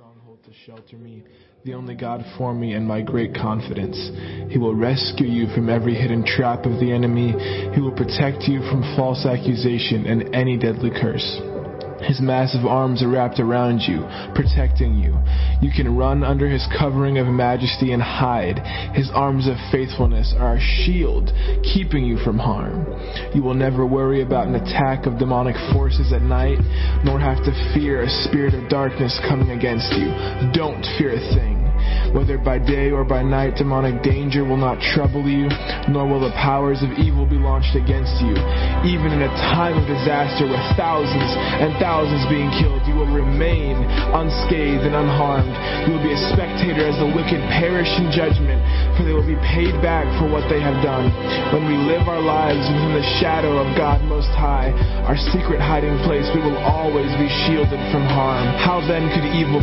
stronghold to shelter me, the only God for me and my great confidence. He will rescue you from every hidden trap of the enemy. He will protect you from false accusation and any deadly curse. His massive arms are wrapped around you, protecting you. You can run under his covering of majesty and hide. His arms of faithfulness are a shield, keeping you from harm. You will never worry about an attack of demonic forces at night, nor have to fear a spirit of darkness coming against you. Don't fear a thing. Whether by day or by night, demonic danger will not trouble you, nor will the powers of evil be launched against you. Even in a time of disaster with thousands and thousands being killed, you will remain unscathed and unharmed. You will be a spectator as the wicked perish in judgment, for they will be paid back for what they have done. When we live our lives within the shadow of God Most High, our secret hiding place, we will always be shielded from harm. How then could evil?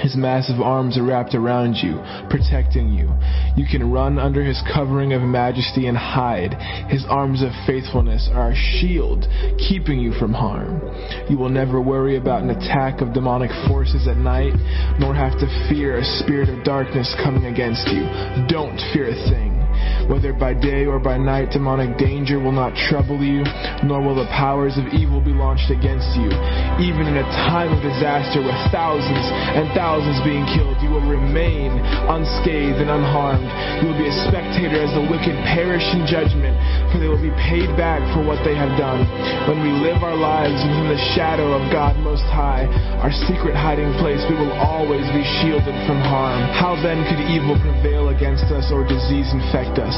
His massive arms are wrapped around you, protecting you. You can run under his covering of majesty and hide. His arms of faithfulness are a shield, keeping you from harm. You will never worry about an attack of demonic forces at night, nor have to fear a spirit of darkness coming against you. Don't fear a thing. Whether by day or by night, demonic danger will not trouble you, nor will the powers of evil be launched against you. Even in a time of disaster with thousands and thousands being killed, you will remain unscathed and unharmed. You will be a spectator as the wicked perish in judgment, for they will be paid back for what they have done. When we live our lives within the shadow of God Most High, our secret hiding place, we will always be shielded from harm. How then could evil prevail against us or disease infect us?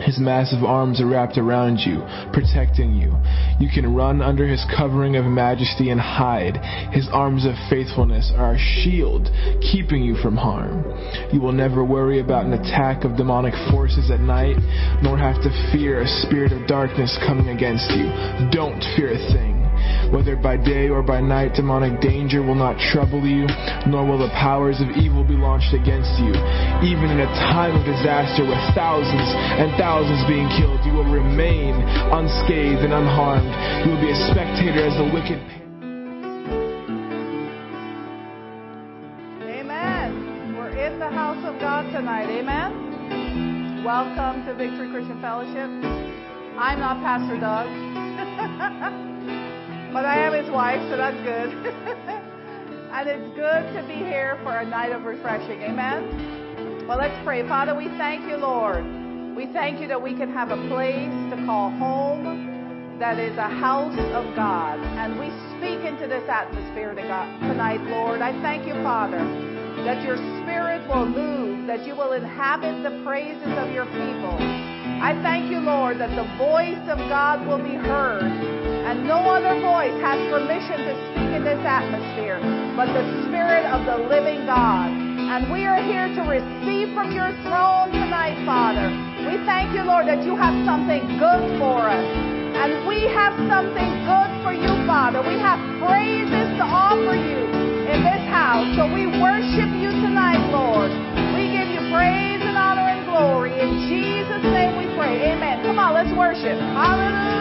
His massive arms are wrapped around you, protecting you. You can run under his covering of majesty and hide. His arms of faithfulness are a shield, keeping you from harm. You will never worry about an attack of demonic forces at night, nor have to fear a spirit of darkness coming against you. Don't fear a thing. Whether by day or by night, demonic danger will not trouble you, nor will the powers of evil be launched against you. Even in a time of disaster with thousands and thousands being killed, you will remain unscathed and unharmed. You will be a spectator as the wicked. Amen. We're in the house of God tonight. Amen. Welcome to Victory Christian Fellowship. I'm not Pastor Doug, but I am his wife, so that's good. and it's good to be here for a night of refreshing. Amen? Well, let's pray. Father, we thank you, Lord. We thank you that we can have a place to call home that is a house of God. And we speak into this atmosphere tonight, Lord. I thank you, Father, that your spirit will move that you will inhabit the praises of your people. I thank you, Lord, that the voice of God will be heard, and no other voice has permission to speak in this atmosphere but the Spirit of the living God. And we are here to receive from your throne tonight, Father. We thank you, Lord, that you have something good for us. And we have something good for you, Father. We have praises to offer you in this house. So we worship you tonight, Lord We give you praise and honor and glory. In Jesus' name we pray. Amen. Come on, let's worship. Hallelujah.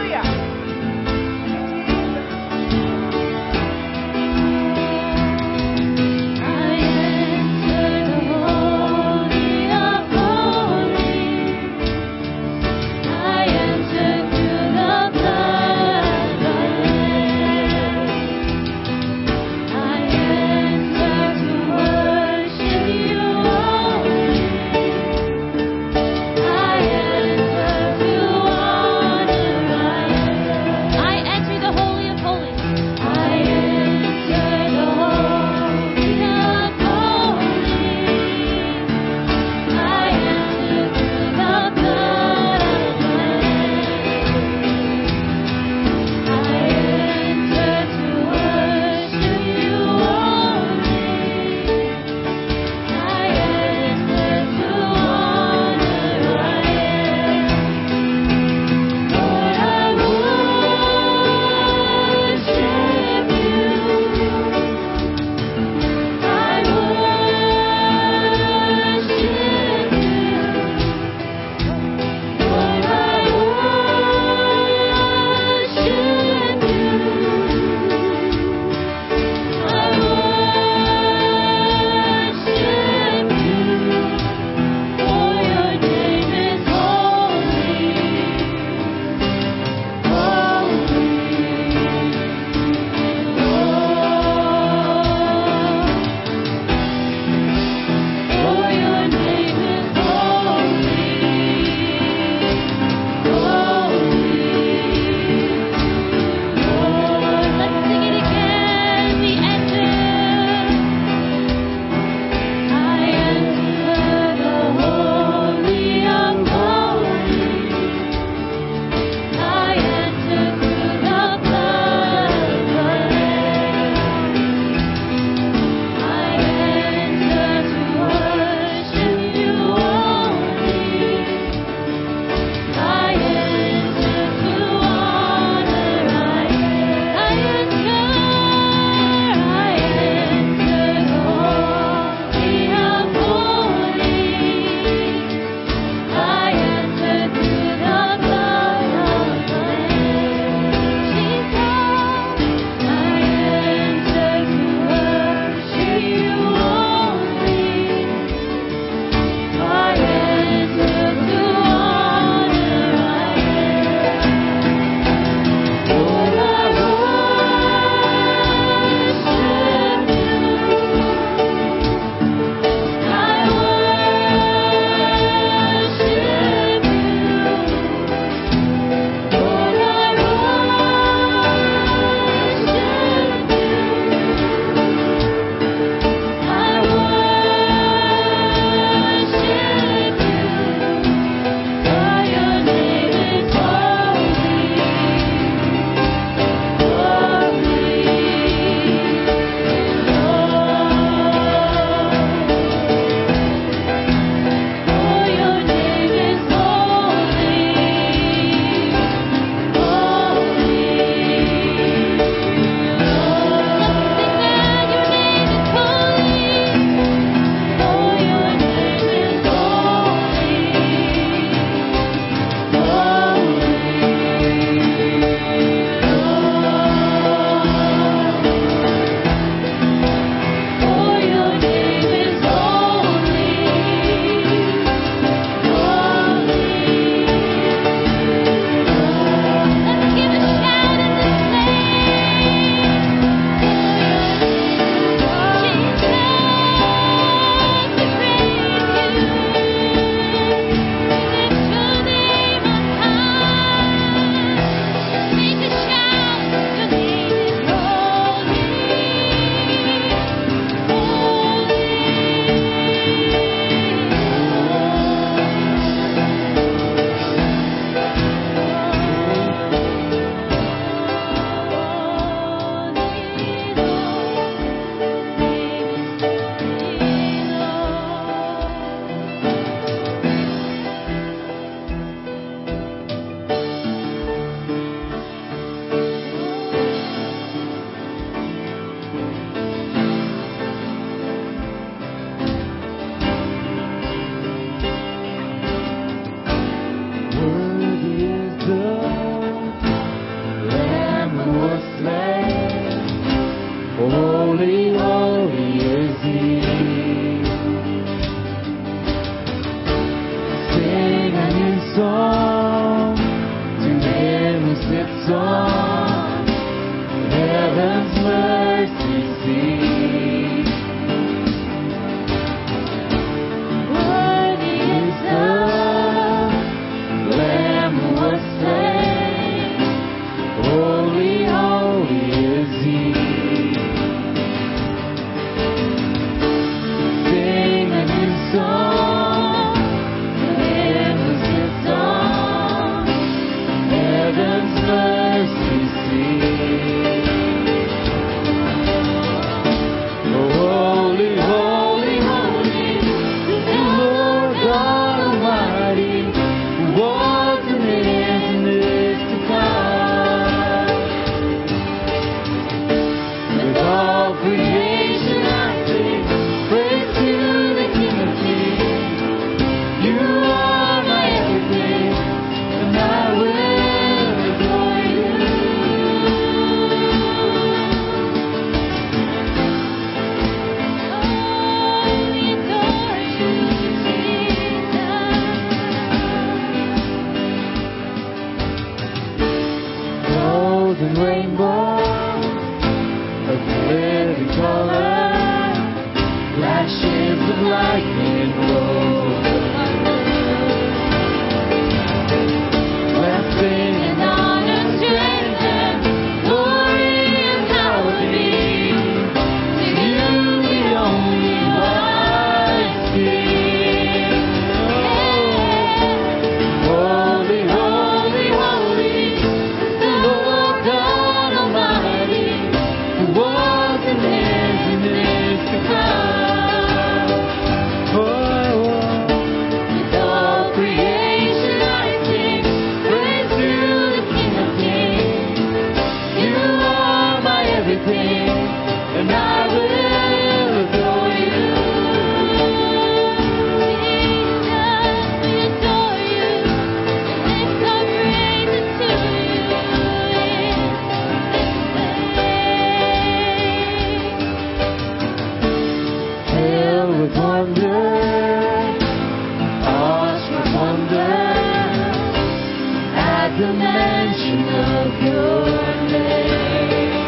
At the mention of your name.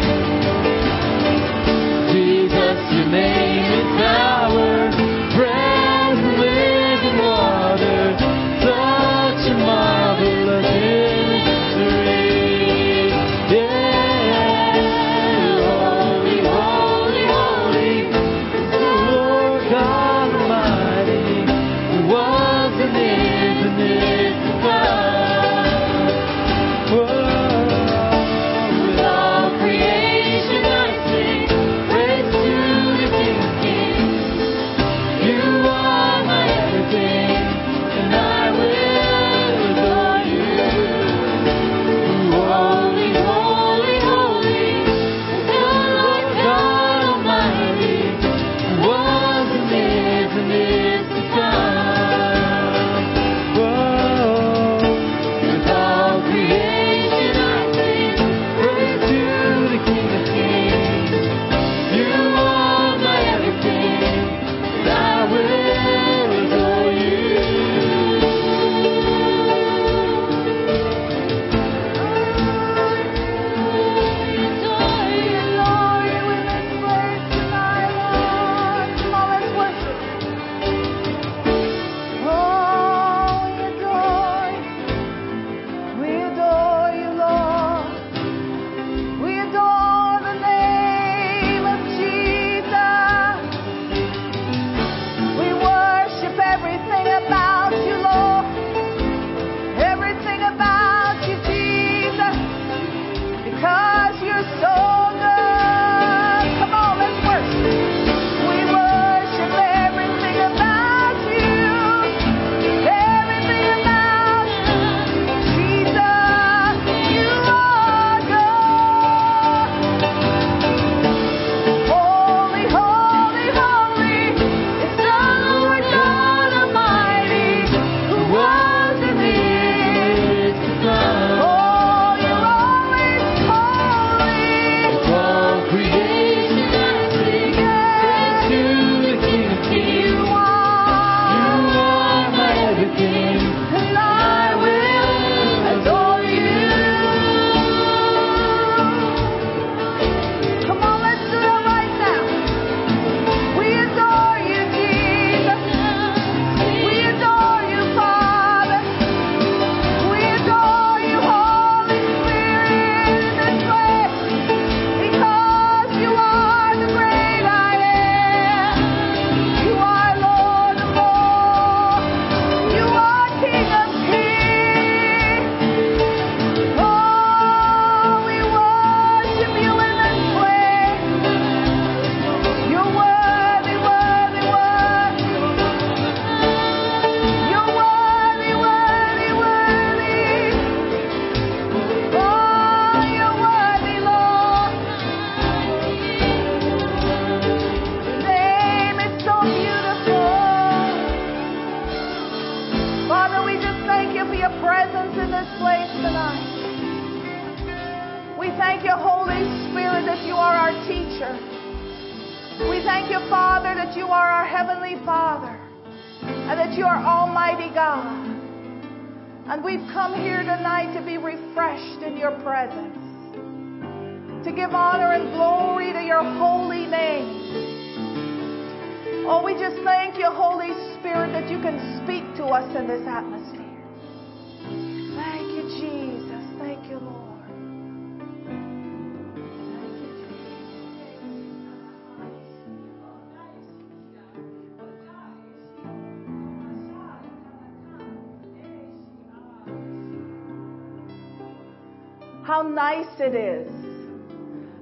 Nice it is.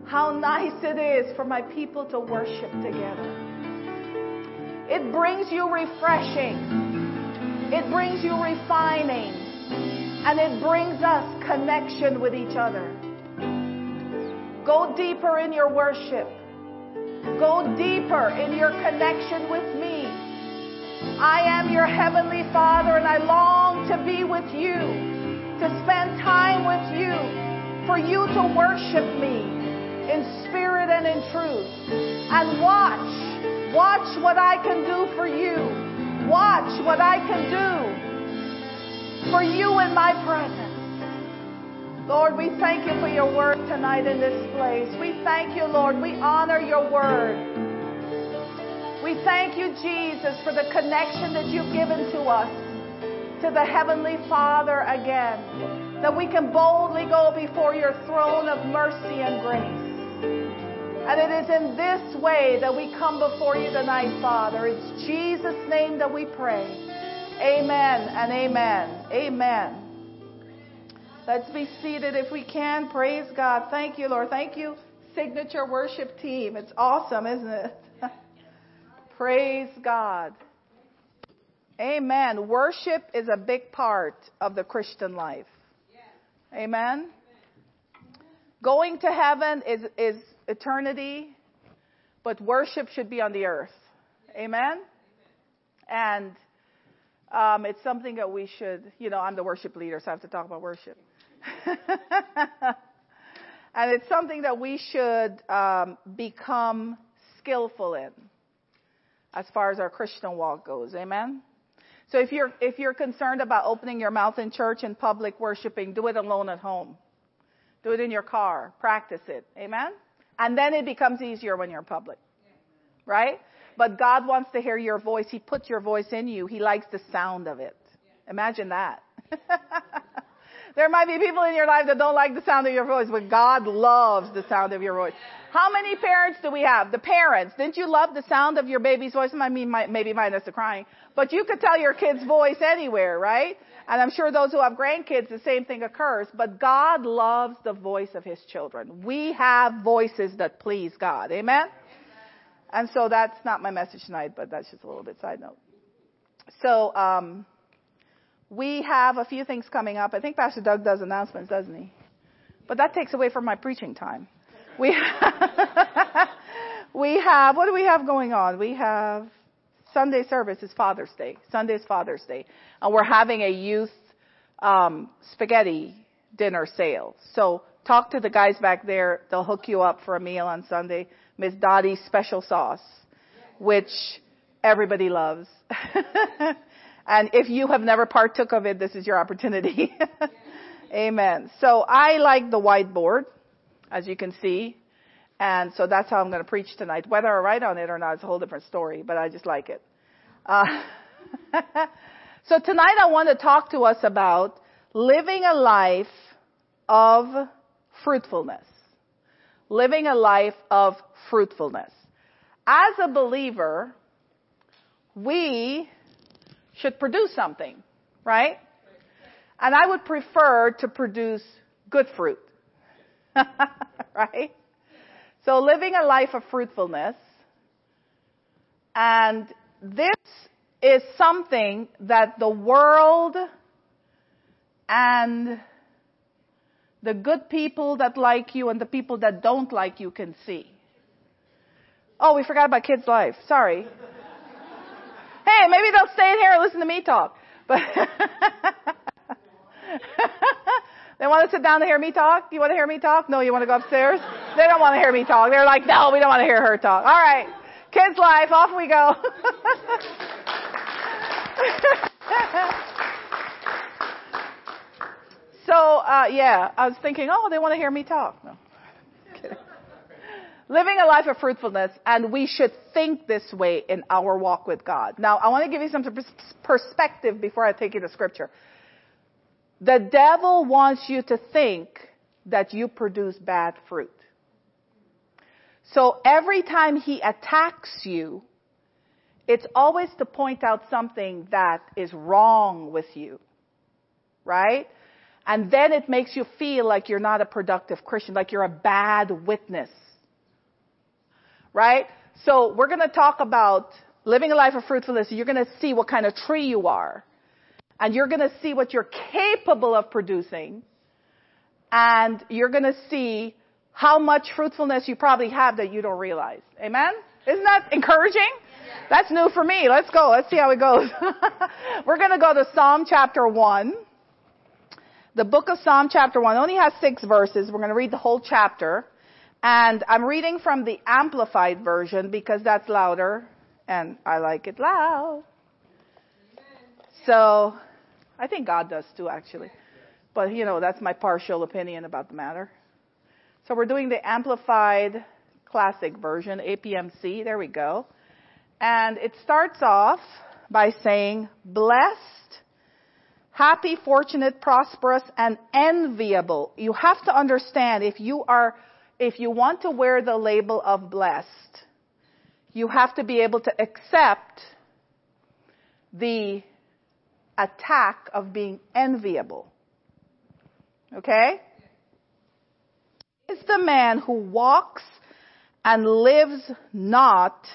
How nice it is for my people to worship together. It brings you refreshing. It brings you refining. And it brings us connection with each other. Go deeper in your worship. Go deeper in your connection with me. I am your heavenly Father and I long to be with you, to spend time with you, for you to worship me in spirit and in truth. And watch, watch what I can do for you. Watch what I can do for you in my presence. Lord, we thank you for your word tonight in this place. We thank you, Lord. We honor your word. We thank you, Jesus, for the connection that you've given to us, to the Heavenly Father again, that we can boldly go before your throne of mercy and grace. And it is in this way that we come before you tonight, Father. It's Jesus' name that we pray. Amen and amen. Amen. Let's be seated if we can. Praise God. Thank you, Lord. Thank you, Signature Worship Team. It's awesome, isn't it? Praise God. Amen. Worship is a big part of the Christian life. Amen. Going to heaven is, is eternity, but worship should be on the earth. Amen. And um, it's something that we should, you know, I'm the worship leader, so I have to talk about worship. and it's something that we should um, become skillful in as far as our Christian walk goes. Amen. So if you're if you're concerned about opening your mouth in church and public worshiping, do it alone at home. Do it in your car. Practice it. Amen. And then it becomes easier when you're public. Right? But God wants to hear your voice. He puts your voice in you. He likes the sound of it. Imagine that. there might be people in your life that don't like the sound of your voice, but God loves the sound of your voice. How many parents do we have? The parents. Didn't you love the sound of your baby's voice? I mean, maybe minus the crying. But you could tell your kid's voice anywhere, right? And I'm sure those who have grandkids, the same thing occurs. But God loves the voice of His children. We have voices that please God. Amen? And so that's not my message tonight, but that's just a little bit side note. So, um, we have a few things coming up. I think Pastor Doug does announcements, doesn't he? But that takes away from my preaching time. We have, we have, what do we have going on? We have Sunday service is Father's Day. Sunday is Father's Day. And we're having a youth um, spaghetti dinner sale. So talk to the guys back there. They'll hook you up for a meal on Sunday. Miss Dottie's special sauce, which everybody loves. and if you have never partook of it, this is your opportunity. Amen. So I like the whiteboard, as you can see. And so that's how I'm going to preach tonight. Whether I write on it or not is a whole different story, but I just like it. Uh, so tonight I want to talk to us about living a life of fruitfulness. Living a life of fruitfulness. As a believer, we should produce something, right? And I would prefer to produce good fruit. right? So living a life of fruitfulness. And this is something that the world and the good people that like you and the people that don't like you can see. Oh, we forgot about kids' life. Sorry. Hey, maybe they'll stay in here and listen to me talk. But they want to sit down to hear me talk? You want to hear me talk? No, you want to go upstairs? They don't want to hear me talk. They're like, no, we don't want to hear her talk. All right. Kids' life, off we go. so, uh, yeah, I was thinking, oh, they want to hear me talk. No. Living a life of fruitfulness, and we should think this way in our walk with God. Now, I want to give you some perspective before I take you to scripture. The devil wants you to think that you produce bad fruit. So every time he attacks you, it's always to point out something that is wrong with you. Right? And then it makes you feel like you're not a productive Christian, like you're a bad witness. Right? So we're going to talk about living a life of fruitfulness. You're going to see what kind of tree you are. And you're going to see what you're capable of producing. And you're going to see how much fruitfulness you probably have that you don't realize. Amen? Isn't that encouraging? That's new for me. Let's go. Let's see how it goes. We're going to go to Psalm chapter 1. The book of Psalm chapter 1 only has six verses. We're going to read the whole chapter. And I'm reading from the Amplified version because that's louder and I like it loud. So I think God does too, actually. But, you know, that's my partial opinion about the matter. So we're doing the Amplified Classic version, APMC. There we go. And it starts off by saying, blessed, happy, fortunate, prosperous, and enviable. You have to understand if you are, if you want to wear the label of blessed, you have to be able to accept the attack of being enviable. Okay? Is the man who walks and lives not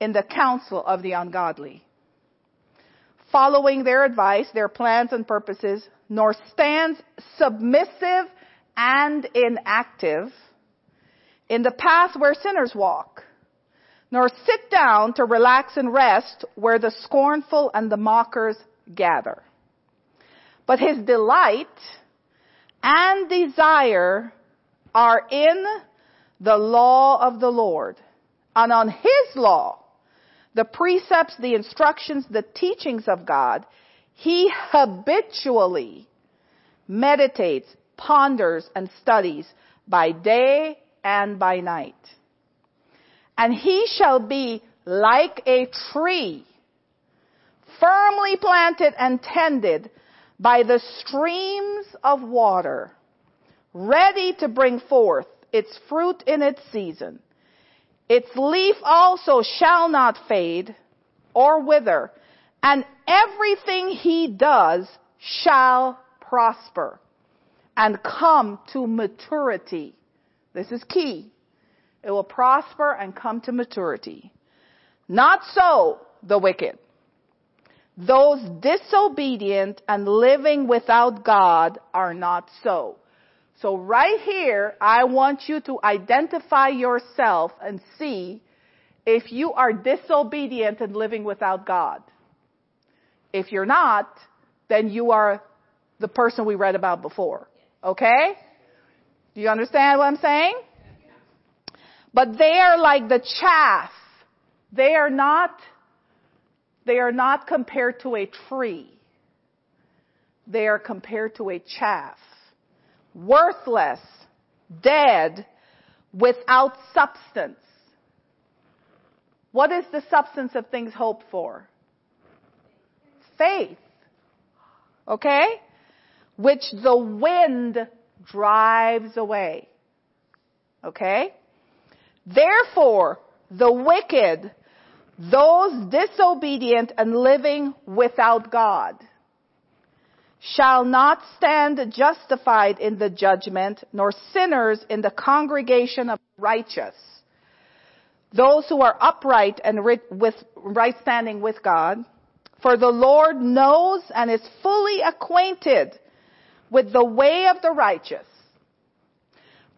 in the counsel of the ungodly, following their advice, their plans and purposes, nor stands submissive and inactive in the path where sinners walk, nor sit down to relax and rest where the scornful and the mockers gather. But his delight and desire are in the law of the Lord. And on his law, the precepts, the instructions, the teachings of God, he habitually meditates, ponders, and studies by day and by night. And he shall be like a tree, firmly planted and tended by the streams of water, ready to bring forth its fruit in its season. Its leaf also shall not fade or wither, and everything he does shall prosper and come to maturity. This is key. It will prosper and come to maturity. Not so the wicked. Those disobedient and living without God are not so. So right here, I want you to identify yourself and see if you are disobedient and living without God. If you're not, then you are the person we read about before. Okay? Do you understand what I'm saying? But they are like the chaff. They are not, they are not compared to a tree. They are compared to a chaff. Worthless, dead, without substance. What is the substance of things hoped for? Faith. Okay? Which the wind drives away. Okay? Therefore, the wicked, those disobedient and living without God, shall not stand justified in the judgment, nor sinners in the congregation of righteous. Those who are upright and with right standing with God, for the Lord knows and is fully acquainted with the way of the righteous.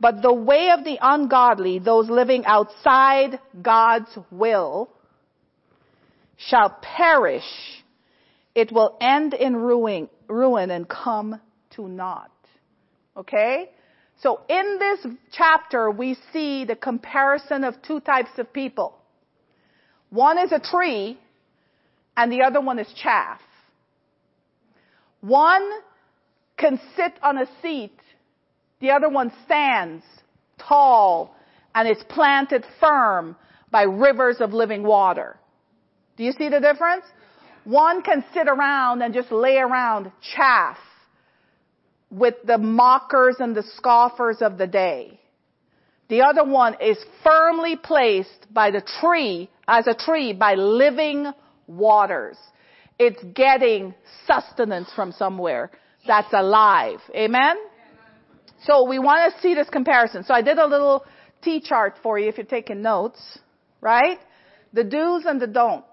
But the way of the ungodly, those living outside God's will, shall perish. It will end in ruin, ruin and come to naught. Okay? So in this chapter, we see the comparison of two types of people. One is a tree, and the other one is chaff. One can sit on a seat, the other one stands tall and is planted firm by rivers of living water. Do you see the difference? One can sit around and just lay around chaff with the mockers and the scoffers of the day. The other one is firmly placed by the tree, as a tree, by living waters. It's getting sustenance from somewhere that's alive. Amen? So we want to see this comparison. So I did a little T chart for you if you're taking notes, right? The do's and the don'ts.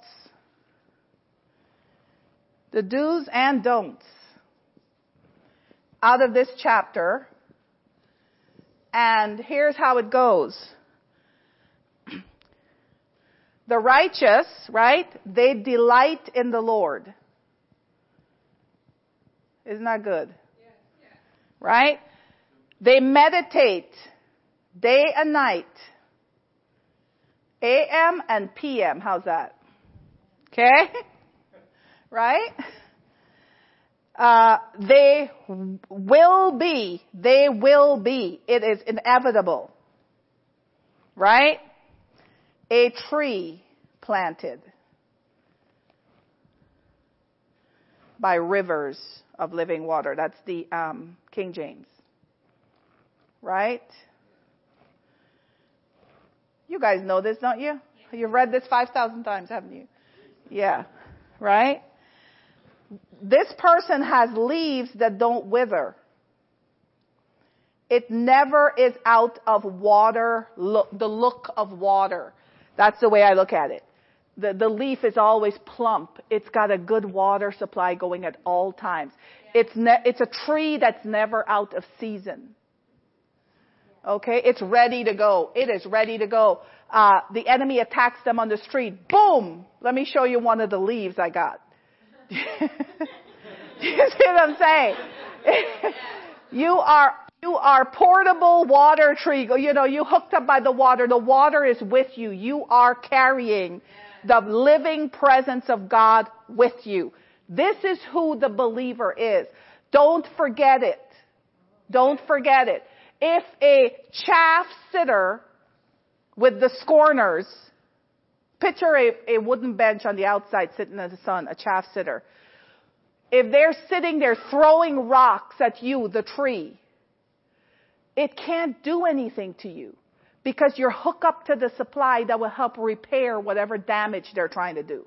The do's and don'ts out of this chapter. And here's how it goes. The righteous, right? They delight in the Lord. Isn't that good? Right? They meditate day and night. AM and PM. How's that? Okay? Right? Uh, they will be. They will be. It is inevitable. Right? A tree planted by rivers of living water. That's the um, King James. Right? You guys know this, don't you? You've read this 5,000 times, haven't you? Yeah. Right? This person has leaves that don't wither. It never is out of water, look, the look of water. That's the way I look at it. The, the leaf is always plump. It's got a good water supply going at all times. It's, ne- it's a tree that's never out of season. Okay, it's ready to go. It is ready to go. Uh, the enemy attacks them on the street. Boom! Let me show you one of the leaves I got. You see what I'm saying? you are you are portable water tree. You know, you hooked up by the water. The water is with you. You are carrying the living presence of God with you. This is who the believer is. Don't forget it. Don't forget it. If a chaff sitter with the scorners, picture a, a wooden bench on the outside sitting in the sun, a chaff sitter. If they're sitting there throwing rocks at you, the tree, it can't do anything to you because you're hooked up to the supply that will help repair whatever damage they're trying to do.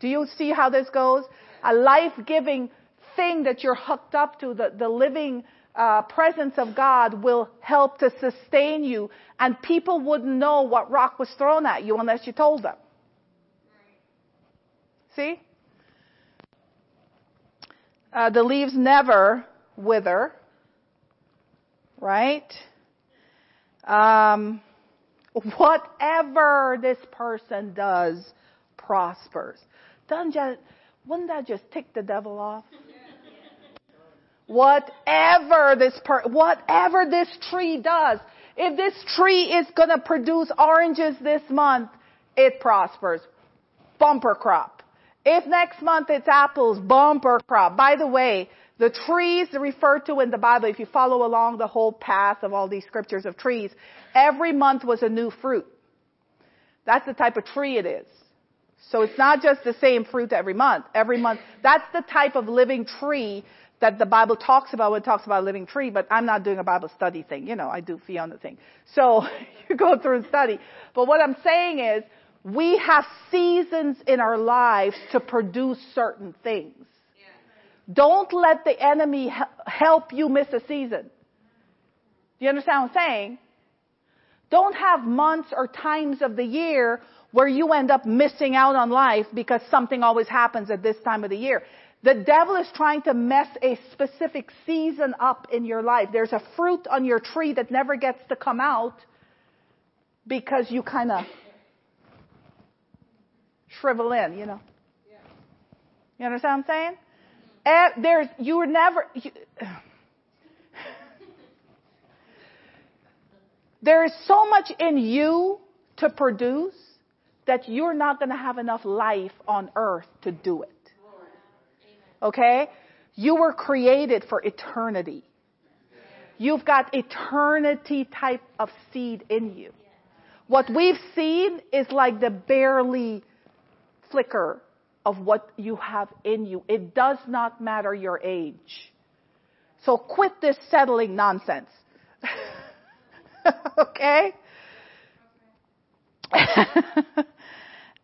Do you see how this goes? A life-giving thing that you're hooked up to, the, the living uh, presence of God will help to sustain you, and people wouldn't know what rock was thrown at you unless you told them. See? Uh, the leaves never wither, right? Um, whatever this person does prospers. Doesn't just, wouldn't that just tick the devil off? Whatever this per, whatever this tree does, if this tree is gonna produce oranges this month, it prospers. Bumper crop. If next month it's apples, bumper crop. By the way, the trees referred to in the Bible, if you follow along the whole path of all these scriptures of trees, every month was a new fruit. That's the type of tree it is. So it's not just the same fruit every month. Every month, that's the type of living tree that the Bible talks about when it talks about a living tree, but I'm not doing a Bible study thing. You know, I do Fiona thing. So you go through and study. But what I'm saying is, we have seasons in our lives to produce certain things. Don't let the enemy help you miss a season. Do you understand what I'm saying? Don't have months or times of the year where you end up missing out on life because something always happens at this time of the year. The devil is trying to mess a specific season up in your life. There's a fruit on your tree that never gets to come out because you kind of shrivel in, you know. You understand what I'm saying? And there's, you were never, you, there is so much in you to produce that you're not going to have enough life on earth to do it. Okay? You were created for eternity. You've got eternity type of seed in you. What we've seen is like the barely flicker of what you have in you. It does not matter your age. So quit this settling nonsense. okay?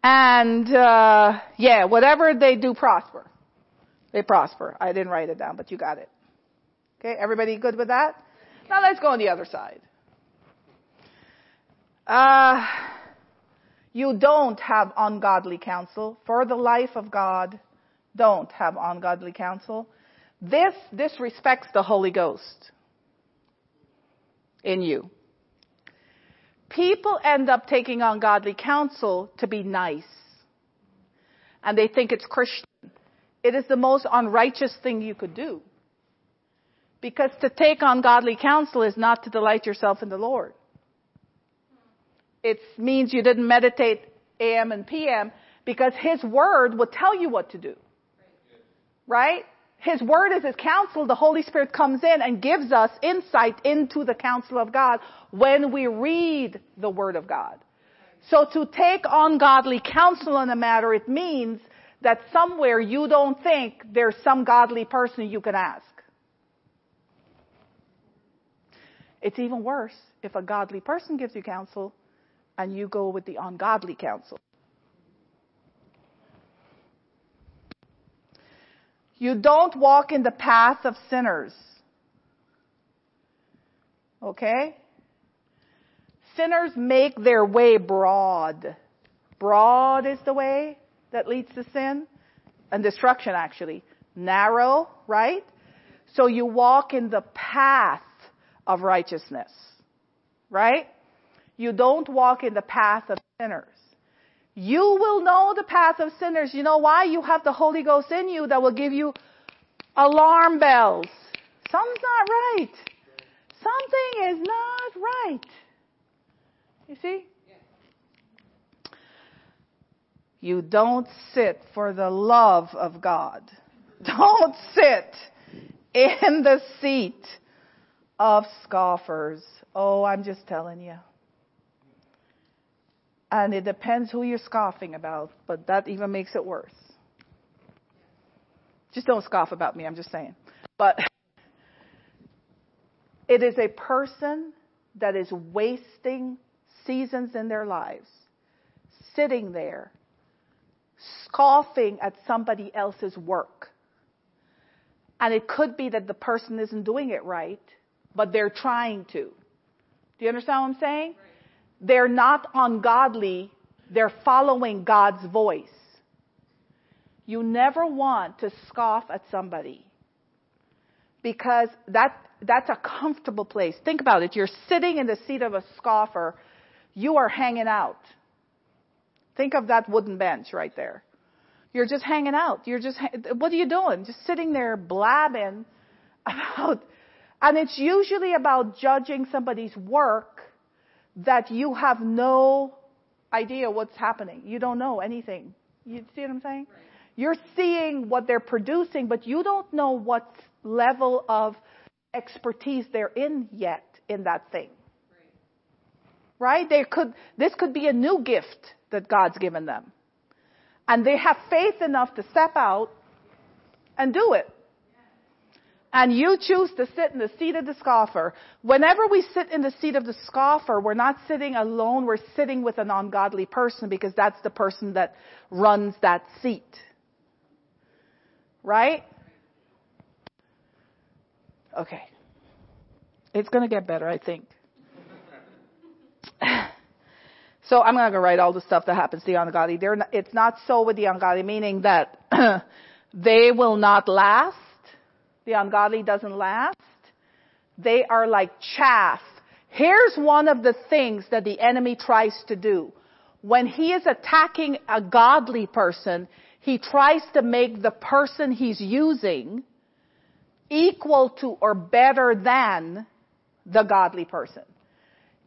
and uh, yeah, whatever they do prosper. They prosper. I didn't write it down, but you got it. Okay, everybody good with that? Now let's go on the other side. Uh, you don't have ungodly counsel. For the life of God, don't have ungodly counsel. This disrespects the Holy Ghost in you. People end up taking ungodly counsel to be nice. And they think it's Christian. It is the most unrighteous thing you could do. Because to take ungodly counsel is not to delight yourself in the Lord. It means you didn't meditate AM and PM because His Word will tell you what to do. Right? His Word is His counsel. The Holy Spirit comes in and gives us insight into the counsel of God when we read the Word of God. So to take ungodly counsel on a matter, it means that somewhere you don't think there's some godly person you can ask. It's even worse if a godly person gives you counsel and you go with the ungodly counsel. You don't walk in the path of sinners. Okay? Sinners make their way broad. Broad is the way that leads to sin and destruction actually. Narrow, right? So you walk in the path of righteousness. Right? You don't walk in the path of sinners. You will know the path of sinners. You know why? You have the Holy Ghost in you that will give you alarm bells. Something's not right. Something is not right. You see? You don't sit for the love of God. Don't sit in the seat of scoffers. Oh, I'm just telling you. And it depends who you're scoffing about, but that even makes it worse. Just don't scoff about me, I'm just saying. But it is a person that is wasting seasons in their lives, sitting there, scoffing at somebody else's work. And it could be that the person isn't doing it right, but they're trying to. Do you understand what I'm saying? Right. They're not ungodly, they're following God's voice. You never want to scoff at somebody because that, that's a comfortable place. Think about it. You're sitting in the seat of a scoffer, you are hanging out. Think of that wooden bench right there. You're just hanging out. You're just, what are you doing? Just sitting there blabbing about, and it's usually about judging somebody's work that you have no idea what's happening. You don't know anything. You see what I'm saying? Right. You're seeing what they're producing, but you don't know what level of expertise they're in yet in that thing. Right? right? They could, this could be a new gift that God's given them. And they have faith enough to step out and do it and you choose to sit in the seat of the scoffer, whenever we sit in the seat of the scoffer, we're not sitting alone, we're sitting with an ungodly person because that's the person that runs that seat. Right? Okay. It's going to get better, I think. so I'm going to write all the stuff that happens to the ungodly. Not, it's not so with the ungodly, meaning that they will not last the ungodly doesn't last. They are like chaff. Here's one of the things that the enemy tries to do. When he is attacking a godly person, he tries to make the person he's using equal to or better than the godly person.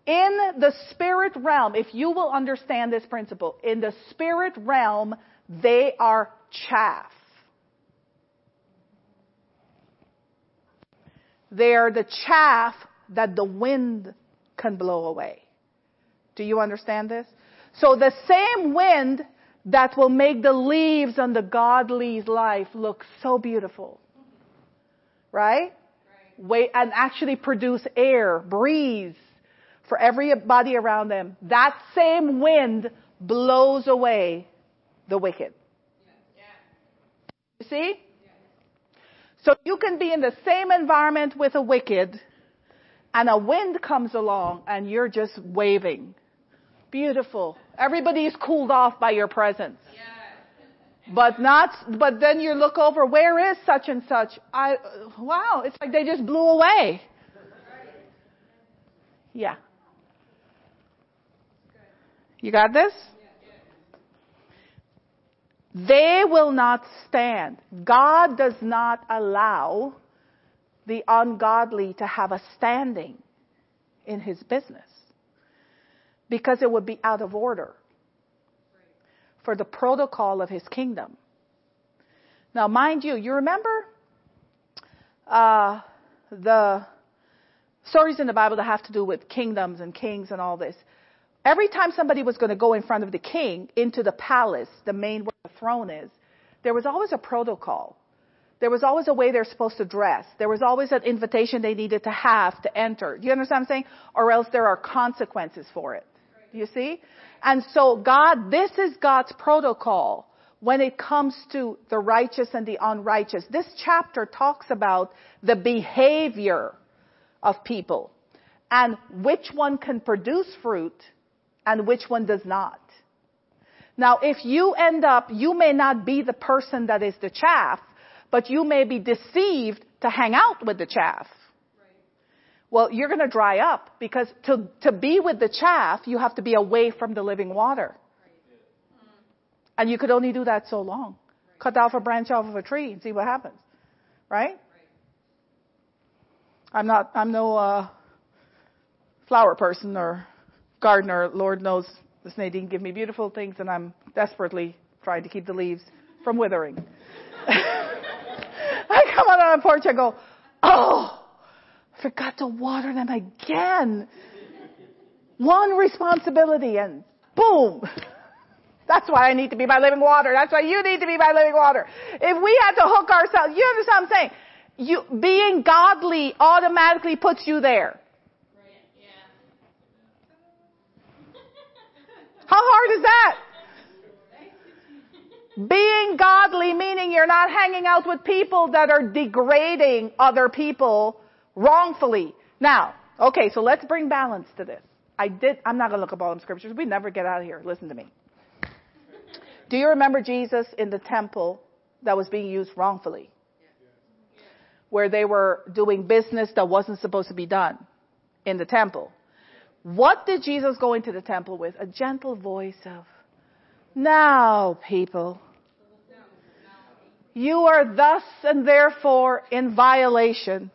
In the spirit realm, if you will understand this principle, in the spirit realm, they are chaff. They are the chaff that the wind can blow away. Do you understand this? So the same wind that will make the leaves on the godly's life look so beautiful. Right? Wait, and actually produce air, breeze for everybody around them. That same wind blows away the wicked. You see? So you can be in the same environment with a wicked and a wind comes along and you're just waving. Beautiful. Everybody is cooled off by your presence. But not, but then you look over, where is such and such? I, wow, it's like they just blew away. Yeah. You got this? They will not stand. God does not allow the ungodly to have a standing in his business because it would be out of order for the protocol of his kingdom. Now, mind you, you remember uh, the stories in the Bible that have to do with kingdoms and kings and all this. Every time somebody was going to go in front of the king into the palace, the main where the throne is, there was always a protocol. There was always a way they're supposed to dress. There was always an invitation they needed to have to enter. Do you understand what I'm saying? Or else there are consequences for it. Do you see? And so God, this is God's protocol when it comes to the righteous and the unrighteous. This chapter talks about the behavior of people and which one can produce fruit and which one does not. Now, if you end up, you may not be the person that is the chaff, but you may be deceived to hang out with the chaff. Well, you're going to dry up because to, to be with the chaff, you have to be away from the living water. And you could only do that so long. Cut off a branch off of a tree and see what happens. Right? I'm not, I'm no, uh, flower person or gardener. Lord knows this Nadine give me beautiful things and I'm desperately trying to keep the leaves from withering. I come out on the porch and go, oh, forgot to water them again. One responsibility and boom. That's why I need to be by living water. That's why you need to be by living water. If we had to hook ourselves, you understand what I'm saying? You, being godly automatically puts you there. How hard is that? Being godly meaning you're not hanging out with people that are degrading other people wrongfully. Now, okay, so let's bring balance to this. I did, I'm not gonna look up all the scriptures. We never get out of here. Listen to me. Do you remember Jesus in the temple that was being used wrongfully? Where they were doing business that wasn't supposed to be done in the temple. What did Jesus go into the temple with? A gentle voice of, now people, you are thus and therefore in violation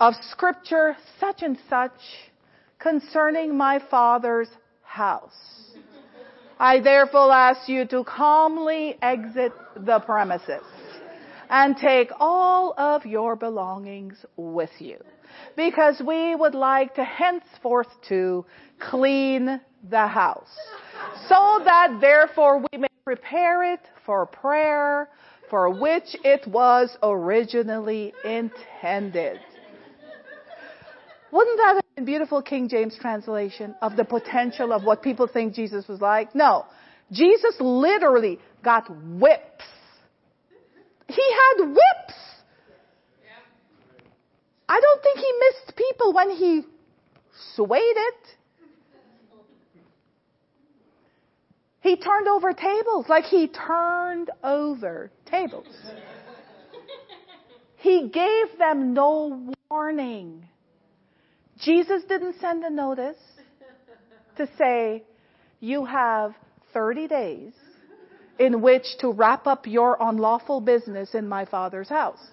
of scripture such and such concerning my father's house. I therefore ask you to calmly exit the premises and take all of your belongings with you because we would like to henceforth to clean the house so that therefore we may prepare it for prayer for which it was originally intended. Wouldn't that have been beautiful King James translation of the potential of what people think Jesus was like? No. Jesus literally got whips. He had whips. I don't think he missed people when he swayed it. He turned over tables like he turned over tables. He gave them no warning. Jesus didn't send a notice to say, you have 30 days in which to wrap up your unlawful business in my father's house.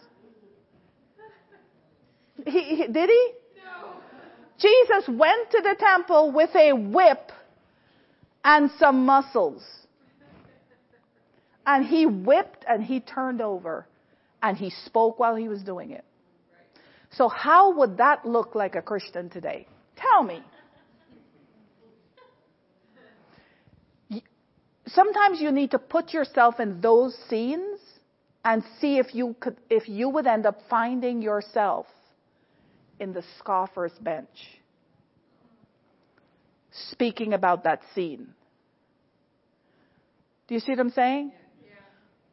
He, he, did he? No. Jesus went to the temple with a whip and some muscles. And he whipped and he turned over and he spoke while he was doing it. So how would that look like a Christian today? Tell me. sometimes you need to put yourself in those scenes and see if you could, if you would end up finding yourself in the scoffer's bench speaking about that scene. Do you see what I'm saying?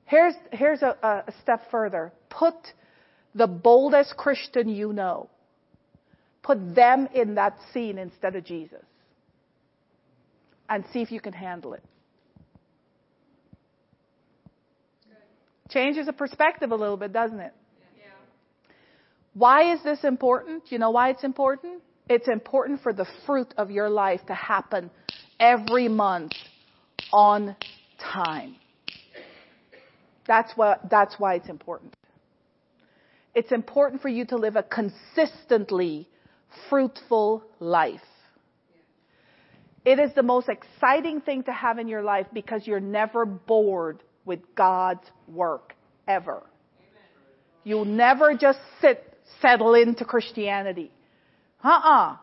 Here's, here's a, a step further. Put the boldest Christian you know. Put them in that scene instead of Jesus. And see if you can handle it. Changes the perspective a little bit, doesn't it? Why is this important? You know why it's important? It's important for the fruit of your life to happen every month on time. That's what, that's why it's important. It's important for you to live a consistently fruitful life. It is the most exciting thing to have in your life because you're never bored with God's work, ever. You'll never just sit, settle into Christianity. Uh-uh.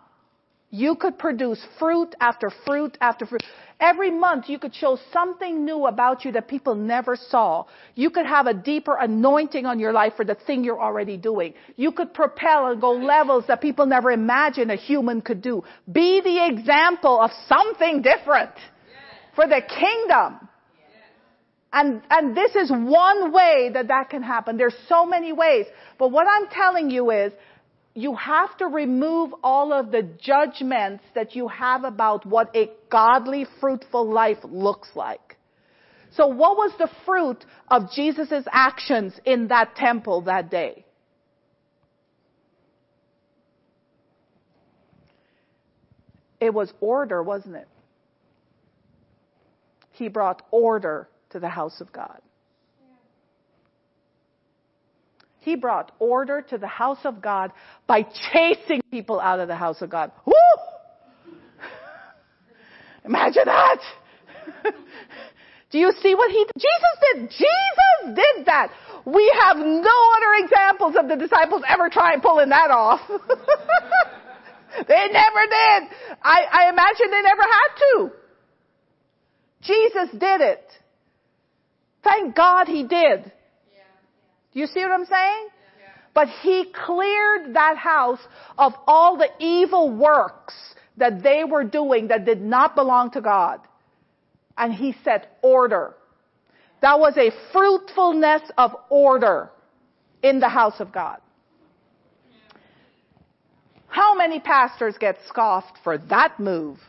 You could produce fruit after fruit after fruit. Every month you could show something new about you that people never saw. You could have a deeper anointing on your life for the thing you're already doing. You could propel and go levels that people never imagined a human could do. Be the example of something different for the kingdom. And, and this is one way that that can happen. There's so many ways. But what I'm telling you is, you have to remove all of the judgments that you have about what a godly, fruitful life looks like. So what was the fruit of Jesus' actions in that temple that day? It was order, wasn't it? He brought order to the house of God. He brought order to the house of God by chasing people out of the house of God. Woo! Imagine that! Do you see what he did? Jesus did. Jesus did that. We have no other examples of the disciples ever trying pulling that off. they never did. I, I imagine they never had to. Jesus did it. Thank God he did. Do you see what I'm saying? But he cleared that house of all the evil works that they were doing that did not belong to God. And he set order. That was a fruitfulness of order in the house of God. How many pastors get scoffed for that move?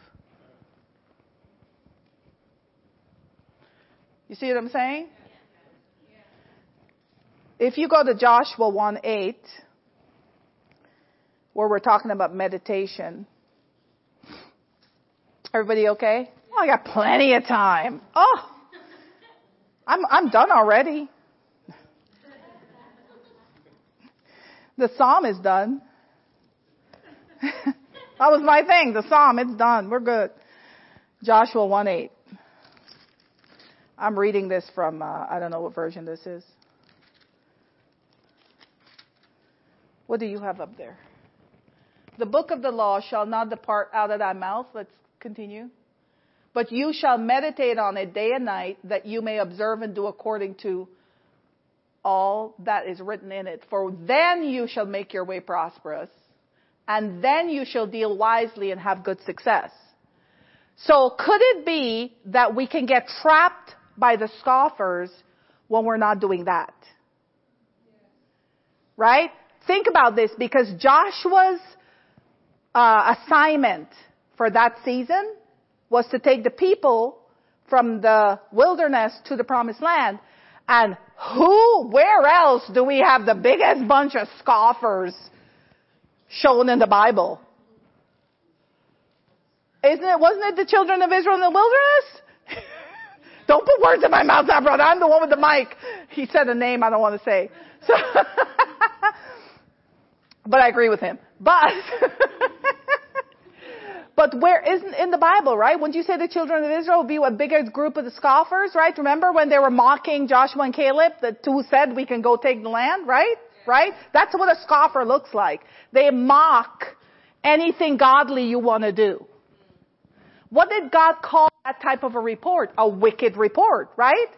You see what I'm saying? If you go to Joshua 1 8, where we're talking about meditation, everybody okay? Oh, I got plenty of time. Oh, I'm, I'm done already. The psalm is done. that was my thing. The psalm, it's done. We're good. Joshua 1 8. I'm reading this from, uh, I don't know what version this is. What do you have up there? The book of the law shall not depart out of thy mouth. Let's continue. But you shall meditate on it day and night, that you may observe and do according to all that is written in it. For then you shall make your way prosperous, and then you shall deal wisely and have good success. So could it be that we can get trapped by the scoffers when we're not doing that? Right? Think about this because Joshua's uh, assignment for that season was to take the people from the wilderness to the promised land. And who, where else do we have the biggest bunch of scoffers shown in the Bible? Isn't it, wasn't it the children of Israel in the wilderness? Don't put words in my mouth brother. I'm the one with the mic. He said a name I don't want to say. So, but I agree with him. But, but where isn't in the Bible, right? Wouldn't you say the children of Israel would be a bigger group of the scoffers, right? Remember when they were mocking Joshua and Caleb, the two said we can go take the land, right? Right? That's what a scoffer looks like. They mock anything godly you want to do. What did God call that type of a report, a wicked report, right?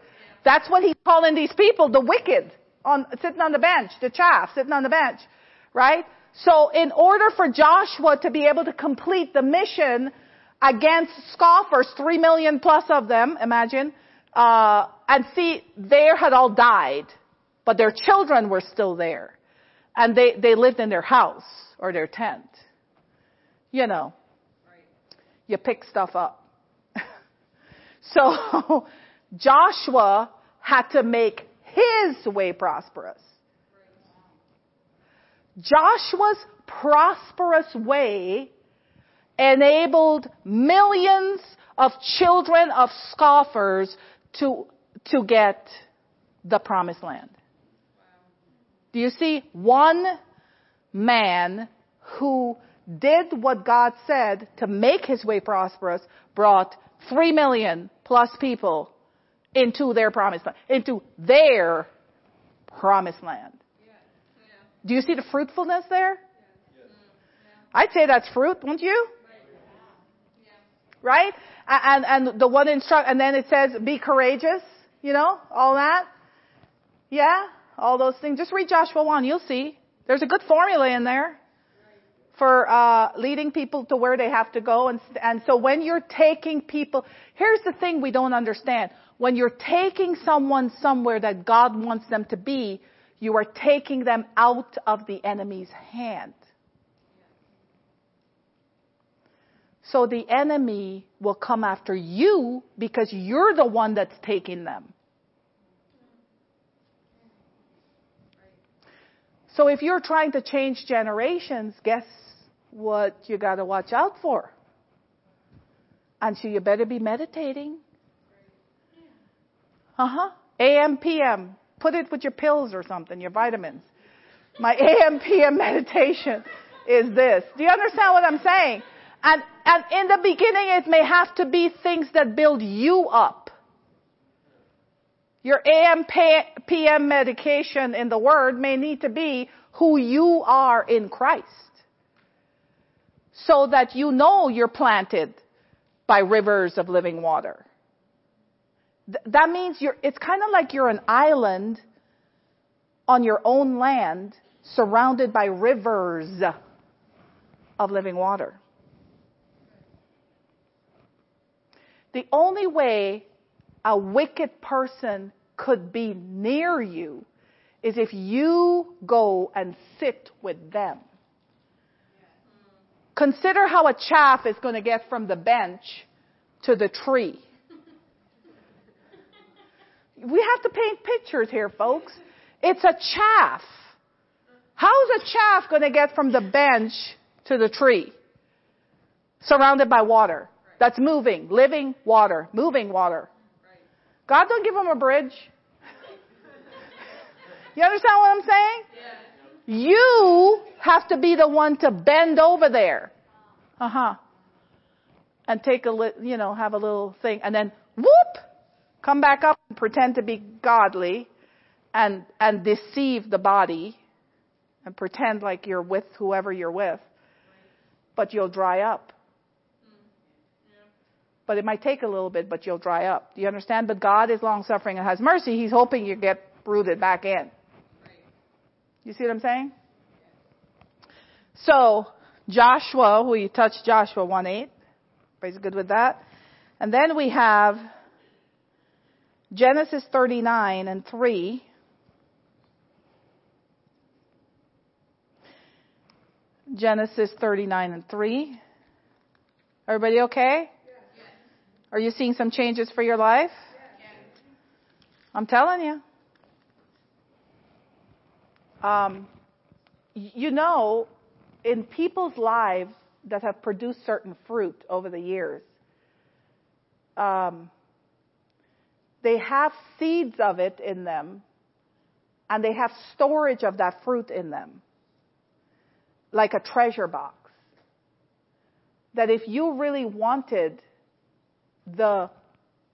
That's what he's calling these people, the wicked, on, sitting on the bench, the chaff, sitting on the bench, right? So in order for Joshua to be able to complete the mission against scoffers, three million plus of them, imagine, uh, and see, they had all died, but their children were still there. And they, they lived in their house or their tent. You know, you pick stuff up. so Joshua had to make his way prosperous. Joshua's prosperous way enabled millions of children of scoffers to, to get the promised land. Do you see? One man who did what God said to make his way prosperous brought three million plus people into their promised land, into their promised land. Do you see the fruitfulness there? I'd say that's fruit, wouldn't you? Right? And, and the one instruct, and then it says, be courageous, you know, all that. Yeah? All those things. Just read Joshua 1, you'll see. There's a good formula in there for uh, leading people to where they have to go. And, and so when you're taking people, here's the thing we don't understand. When you're taking someone somewhere that God wants them to be, you are taking them out of the enemy's hand. So the enemy will come after you because you're the one that's taking them. So if you're trying to change generations, guess what you got to watch out for? And so you better be meditating. Uh huh. AM, PM. Put it with your pills or something, your vitamins. My AM, PM meditation is this. Do you understand what I'm saying? And, and in the beginning, it may have to be things that build you up. Your AM, PM medication in the Word may need to be who you are in Christ. So that you know you're planted by rivers of living water. Th- that means you're, it's kind of like you're an island on your own land surrounded by rivers of living water. The only way a wicked person could be near you is if you go and sit with them. Consider how a chaff is going to get from the bench to the tree. We have to paint pictures here, folks. It's a chaff. How's a chaff going to get from the bench to the tree? Surrounded by water. That's moving, living water, moving water. God don't give them a bridge. You understand what I'm saying? You have to be the one to bend over there. Uh huh. And take a li- you know, have a little thing and then whoop, come back up and pretend to be godly and, and deceive the body and pretend like you're with whoever you're with. But you'll dry up. But it might take a little bit, but you'll dry up. Do you understand? But God is long suffering and has mercy. He's hoping you get rooted back in. You see what I'm saying? So, Joshua, we touched Joshua 1 8. Everybody's good with that? And then we have Genesis 39 and 3. Genesis 39 and 3. Everybody okay? Are you seeing some changes for your life? I'm telling you. Um, you know, in people's lives that have produced certain fruit over the years, um, they have seeds of it in them, and they have storage of that fruit in them, like a treasure box. That if you really wanted the,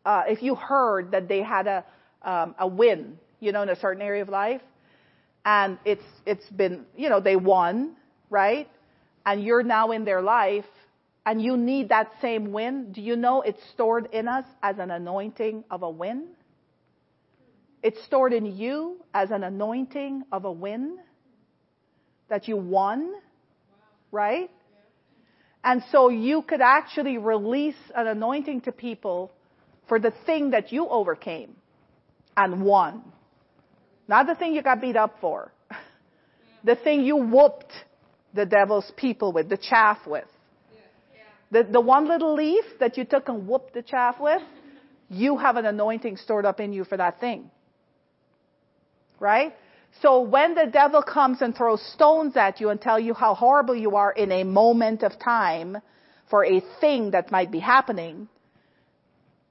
uh, if you heard that they had a um, a win, you know, in a certain area of life, and it's it's been, you know, they won, right? And you're now in their life, and you need that same win. do you know it's stored in us as an anointing of a win? It's stored in you as an anointing of a win that you won, right? And so you could actually release an anointing to people for the thing that you overcame and won. Not the thing you got beat up for. The thing you whooped the devil's people with, the chaff with. The, the one little leaf that you took and whooped the chaff with, you have an anointing stored up in you for that thing. Right? So when the devil comes and throws stones at you and tell you how horrible you are in a moment of time for a thing that might be happening,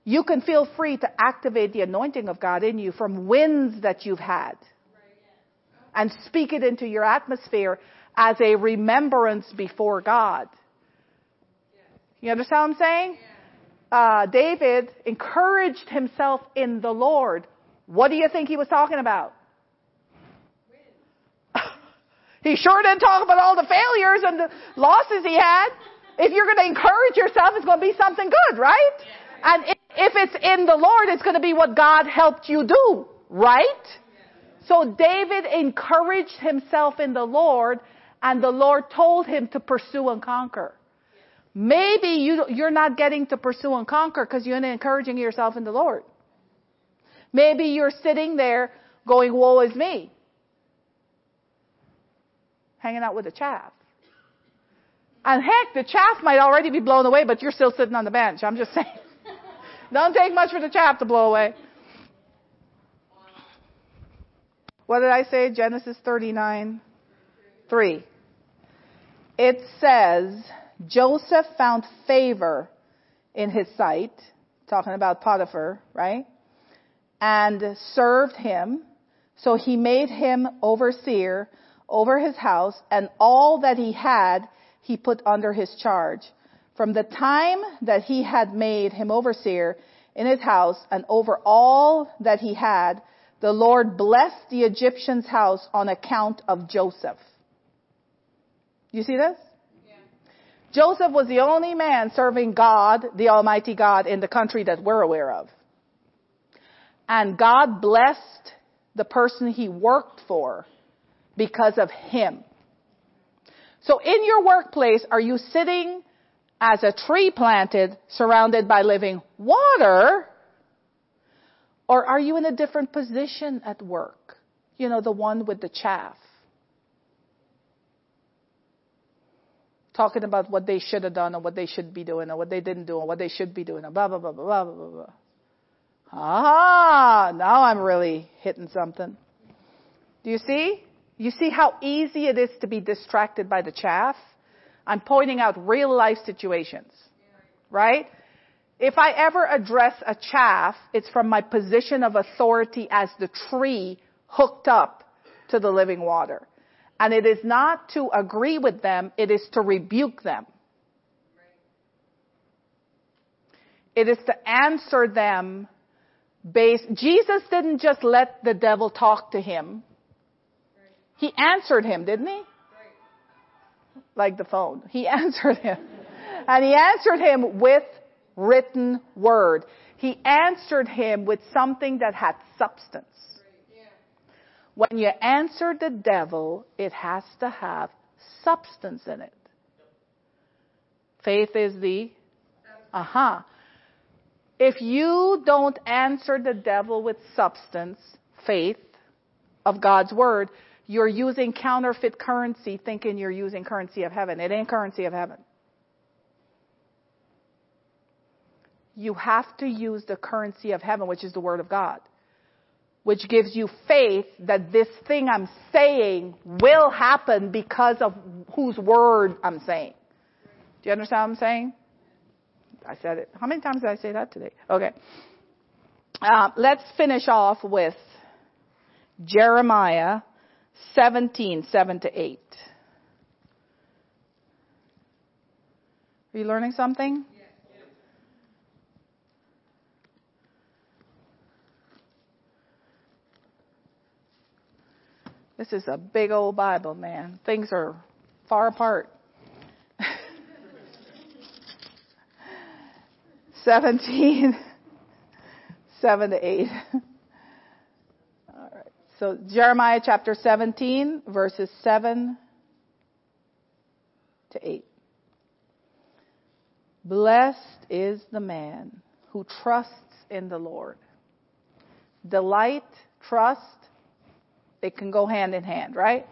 you can feel free to activate the anointing of God in you from winds that you've had and speak it into your atmosphere as a remembrance before God. You understand what I'm saying? Uh, David encouraged himself in the Lord. What do you think he was talking about? He sure didn't talk about all the failures and the losses he had. If you're going to encourage yourself, it's going to be something good, right? And if, it's in the Lord, it's going to be what God helped you do, right? So David encouraged himself in the Lord, and the Lord told him to pursue and conquer. Maybe you, you're not getting to pursue and conquer because you're not encouraging yourself in the Lord. Maybe you're sitting there going, woe is me. Hanging out with the chaff. And heck, the chaff might already be blown away, but you're still sitting on the bench. I'm just saying. Don't take much for the chaff to blow away. What did I say? Genesis 39, 3. It says, Joseph found favor in his sight, talking about Potiphar, right? And served him. So he made him overseer over his house, and all that he had he put under his charge. From the time that he had made him overseer in his house and over all that he had, the Lord blessed the Egyptian's house on account of Joseph. You see this? Joseph was the only man serving God, the Almighty God, in the country that we're aware of. And God blessed the person he worked for because of him. So in your workplace, are you sitting as a tree planted surrounded by living water? Or are you in a different position at work? You know, the one with the chaff. talking about what they should have done or what they should be doing or what they didn't do or what they should be doing blah, blah, blah, blah, blah, blah, blah. Ah, now I'm really hitting something. Do you see? You see how easy it is to be distracted by the chaff? I'm pointing out real life situations. Right? If I ever address a chaff, it's from my position of authority as the tree hooked up to the living water. And it is not to agree with them, it is to rebuke them. It is to answer them based, Jesus didn't just let the devil talk to him. He answered him, didn't he? Like the phone. He answered him. And he answered him with written word. He answered him with something that had substance. When you answer the devil, it has to have substance in it. Faith is the, aha. Uh-huh. If you don't answer the devil with substance, faith of God's word, you're using counterfeit currency thinking you're using currency of heaven. It ain't currency of heaven. You have to use the currency of heaven, which is the word of God which gives you faith that this thing I'm saying will happen because of whose word I'm saying. Do you understand what I'm saying? I said it. How many times did I say that today? Okay. Uh, let's finish off with Jeremiah 17, 7 to 8. Are you learning something? This is a big old Bible, man. Things are far apart. 17, 7 to 8. So Jeremiah chapter 17, verses 7 to 8. Blessed is the man who trusts in the Lord. Delight, trust, it can go hand in hand, right?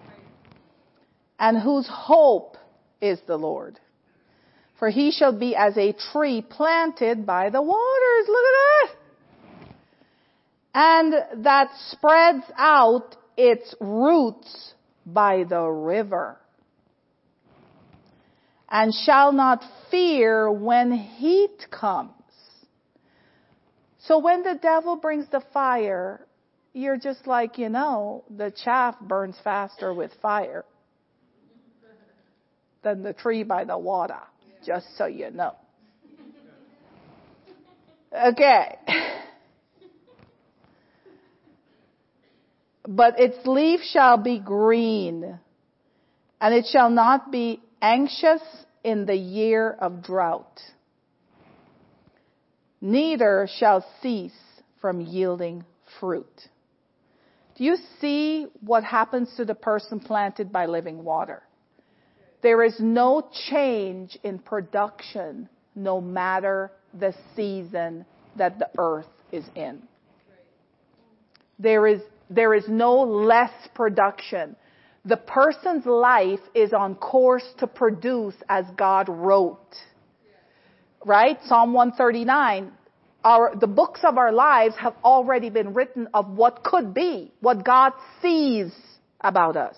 And whose hope is the Lord. For he shall be as a tree planted by the waters. Look at that. And that spreads out its roots by the river. And shall not fear when heat comes. So when the devil brings the fire, you're just like, you know, the chaff burns faster with fire than the tree by the water, just so you know. Okay. But its leaf shall be green, and it shall not be anxious in the year of drought, neither shall cease from yielding fruit. Do you see what happens to the person planted by living water? There is no change in production no matter the season that the earth is in. There is, there is no less production. The person's life is on course to produce as God wrote. Right? Psalm 139. Our, the books of our lives have already been written of what could be, what God sees about us.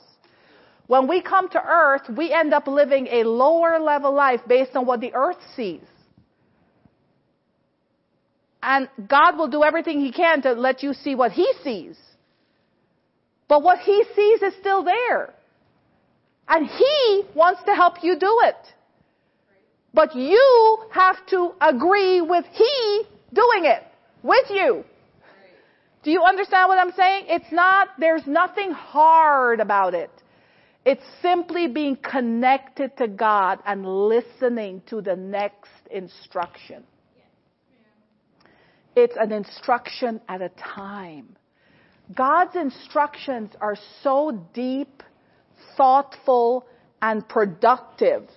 When we come to earth, we end up living a lower level life based on what the earth sees. And God will do everything He can to let you see what He sees. But what He sees is still there. And He wants to help you do it. But you have to agree with He doing it with you. Do you understand what I'm saying? It's not, there's nothing hard about it. It's simply being connected to God and listening to the next instruction. It's an instruction at a time. God's instructions are so deep, thoughtful, and productive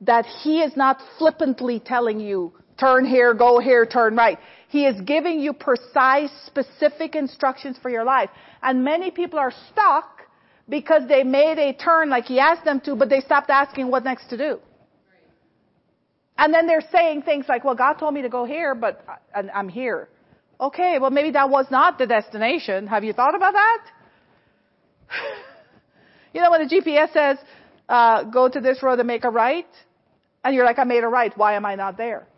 that He is not flippantly telling you, turn here, go here, turn right. He is giving you precise, specific instructions for your life. And many people are stuck because they made a turn like He asked them to, but they stopped asking what next to do. And then they're saying things like, well, God told me to go here, but I'm here. Okay, well, maybe that was not the destination. Have you thought about that? you know, when the GPS says, uh, go to this road and make a right, and you're like, I made a right. Why am I not there?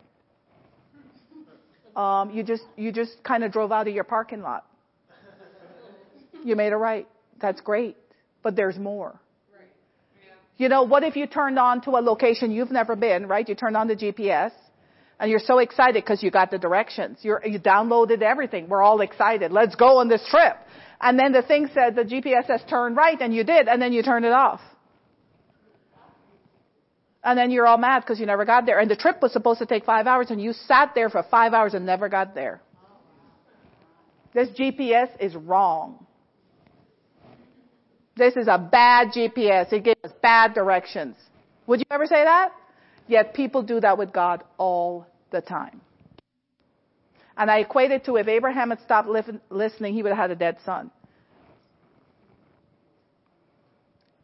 Um, you just, you just kind of drove out of your parking lot. You made a right. That's great. But there's more. You know, what if you turned on to a location you've never been, right? You turned on the GPS and you're so excited because you got the directions. You're, you downloaded everything. We're all excited. Let's go on this trip. And then the thing said the GPS says turn right and you did and then you turned it off. And then you're all mad because you never got there. And the trip was supposed to take five hours and you sat there for five hours and never got there. This GPS is wrong. This is a bad GPS. It gives us bad directions. Would you ever say that? Yet people do that with God all the time. And I equate it to if Abraham had stopped listening, he would have had a dead son.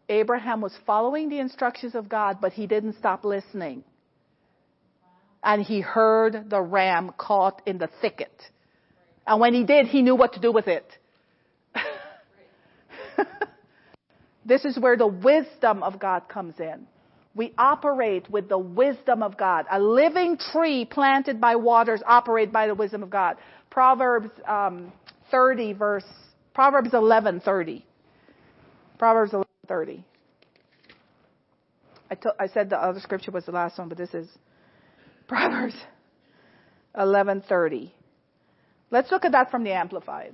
Abraham was following the instructions of God, but he didn't stop listening. And he heard the ram caught in the thicket. And when he did, he knew what to do with it. This is where the wisdom of God comes in. We operate with the wisdom of God. A living tree planted by waters operate by the wisdom of God. Proverbs um, 30 verse Proverbs 11:30. Proverbs 11:30. I, to, I said the other scripture was the last one, but this is Proverbs 11:30. Let's look at that from the Amplified.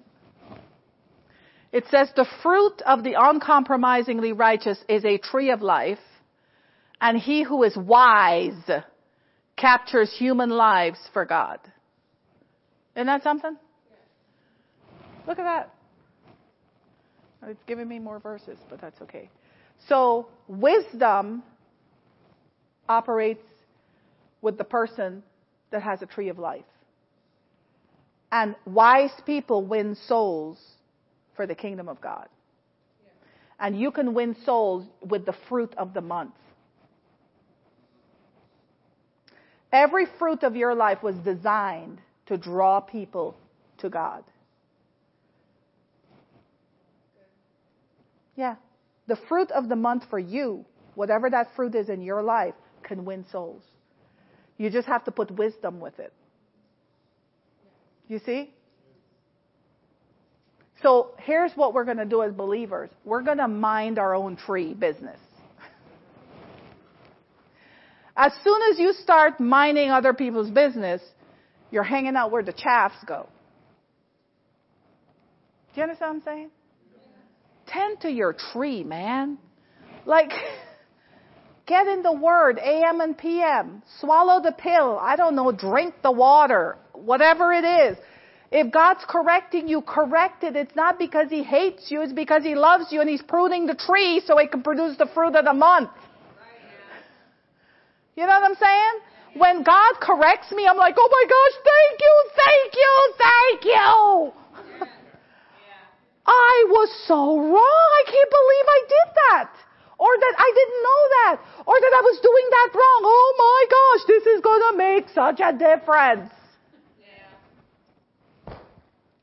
It says the fruit of the uncompromisingly righteous is a tree of life, and he who is wise captures human lives for God. Isn't that something? Look at that. It's giving me more verses, but that's okay. So, wisdom operates with the person that has a tree of life. And wise people win souls for the kingdom of God. And you can win souls with the fruit of the month. Every fruit of your life was designed to draw people to God. Yeah. The fruit of the month for you, whatever that fruit is in your life, can win souls. You just have to put wisdom with it. You see? So here's what we're going to do as believers. We're going to mind our own tree business. As soon as you start minding other people's business, you're hanging out where the chaffs go. Do you understand what I'm saying? Tend to your tree, man. Like, get in the Word, AM and PM. Swallow the pill. I don't know, drink the water. Whatever it is. If God's correcting you, correct it. It's not because He hates you, it's because He loves you and He's pruning the tree so it can produce the fruit of the month. You know what I'm saying? When God corrects me, I'm like, oh my gosh, thank you, thank you, thank you. I was so wrong. I can't believe I did that. Or that I didn't know that. Or that I was doing that wrong. Oh my gosh, this is going to make such a difference.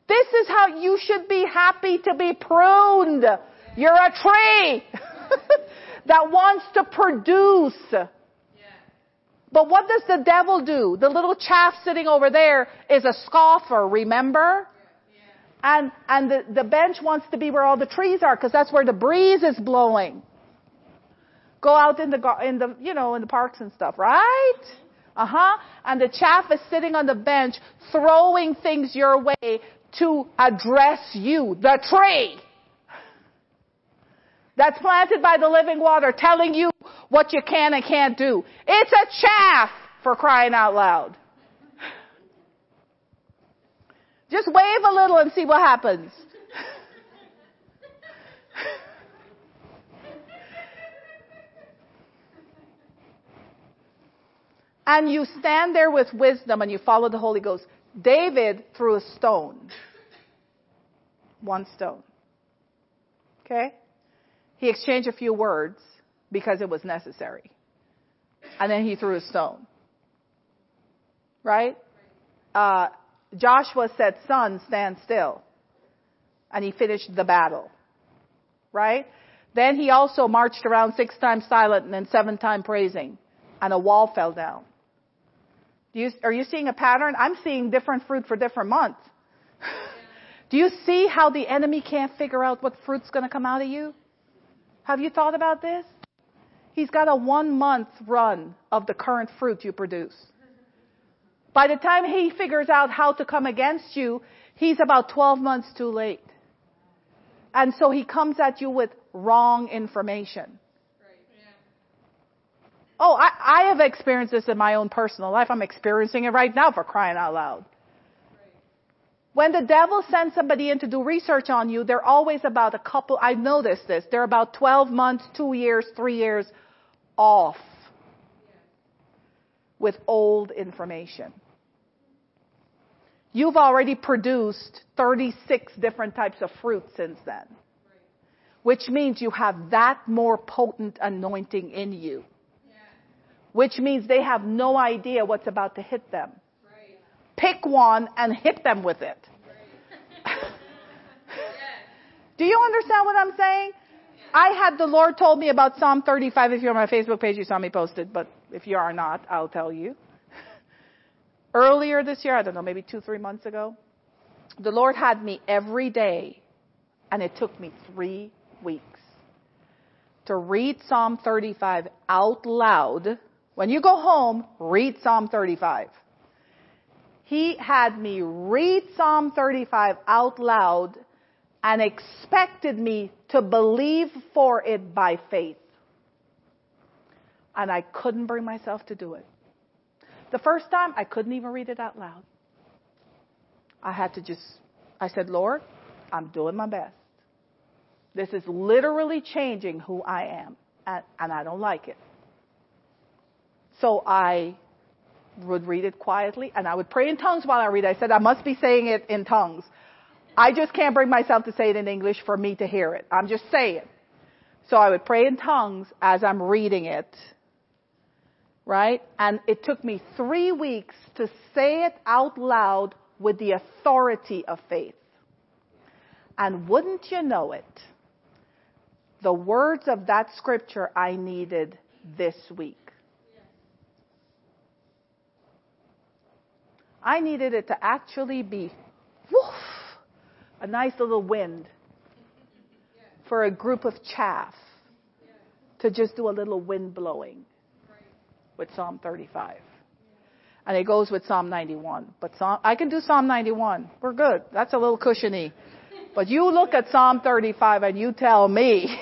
This is how you should be happy to be pruned. You're a tree that wants to produce. But what does the devil do? The little chaff sitting over there is a scoffer, remember? And, and the, the bench wants to be where all the trees are because that's where the breeze is blowing. Go out in the, in the, you know, in the parks and stuff, right? Uh huh. And the chaff is sitting on the bench throwing things your way to address you, the tree. That's planted by the living water telling you what you can and can't do. It's a chaff for crying out loud. Just wave a little and see what happens. and you stand there with wisdom and you follow the Holy Ghost. David threw a stone. One stone. Okay? He exchanged a few words because it was necessary. And then he threw a stone. Right? Uh, Joshua said, Sun, stand still. And he finished the battle. Right? Then he also marched around six times silent and then seven times praising. And a wall fell down. You, are you seeing a pattern? I'm seeing different fruit for different months. Do you see how the enemy can't figure out what fruit's going to come out of you? Have you thought about this? He's got a one month run of the current fruit you produce. By the time he figures out how to come against you, he's about 12 months too late. And so he comes at you with wrong information. Oh, I, I have experienced this in my own personal life. I'm experiencing it right now for crying out loud. When the devil sends somebody in to do research on you, they're always about a couple, I've noticed this, they're about 12 months, two years, three years off with old information. You've already produced 36 different types of fruit since then. Which means you have that more potent anointing in you. Which means they have no idea what's about to hit them. Pick one and hit them with it. Do you understand what I'm saying? I had the Lord told me about Psalm 35. If you're on my Facebook page, you saw me post it, but if you are not, I'll tell you. Earlier this year, I don't know, maybe two, three months ago, the Lord had me every day, and it took me three weeks to read Psalm 35 out loud. When you go home, read Psalm 35. He had me read Psalm 35 out loud and expected me to believe for it by faith. And I couldn't bring myself to do it. The first time, I couldn't even read it out loud. I had to just, I said, Lord, I'm doing my best. This is literally changing who I am, and, and I don't like it. So I would read it quietly, and I would pray in tongues while I read. I said, I must be saying it in tongues. I just can't bring myself to say it in English for me to hear it. I'm just saying. So I would pray in tongues as I'm reading it. Right? And it took me three weeks to say it out loud with the authority of faith. And wouldn't you know it, the words of that scripture I needed this week. I needed it to actually be woof, a nice little wind for a group of chaff to just do a little wind blowing with Psalm 35. And it goes with Psalm 91. But Psalm, I can do Psalm 91. We're good. That's a little cushiony. But you look at Psalm 35 and you tell me,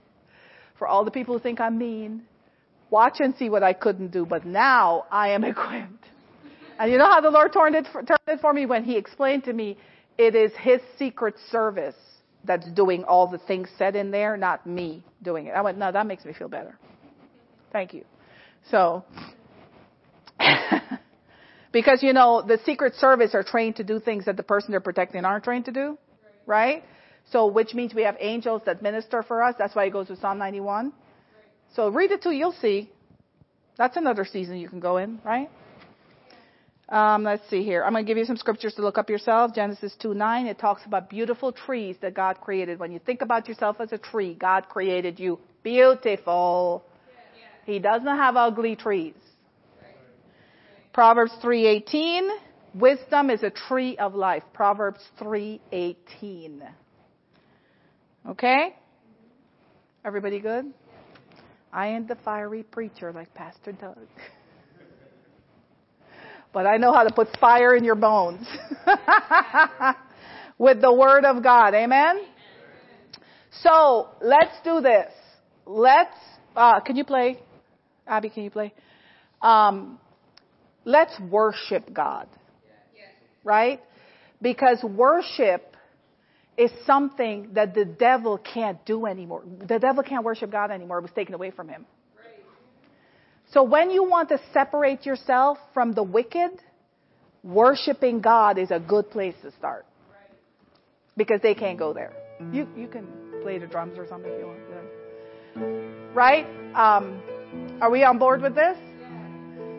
for all the people who think I'm mean, watch and see what I couldn't do. But now I am equipped. And you know how the Lord turned it, for, turned it for me when He explained to me, it is His secret service that's doing all the things said in there, not me doing it. I went, no, that makes me feel better. Thank you. So, because you know, the secret service are trained to do things that the person they're protecting aren't trained to do, right? So, which means we have angels that minister for us. That's why it goes to Psalm 91. So read it too, you'll see. That's another season you can go in, right? Um, let's see here. I'm going to give you some scriptures to look up yourself. Genesis 2 9, it talks about beautiful trees that God created. When you think about yourself as a tree, God created you beautiful. He doesn't have ugly trees. Proverbs 3:18, wisdom is a tree of life. Proverbs 3:18. Okay? Everybody good? I am the fiery preacher like Pastor Doug. but I know how to put fire in your bones with the word of God. Amen? So let's do this. Let's, uh, can you play? Abby, can you play? Um, let's worship God. Right? Because worship is something that the devil can't do anymore. The devil can't worship God anymore. It was taken away from him. So when you want to separate yourself from the wicked, worshiping God is a good place to start. Because they can't go there. You you can play the drums or something if you want. Yeah. Right? Um, are we on board with this?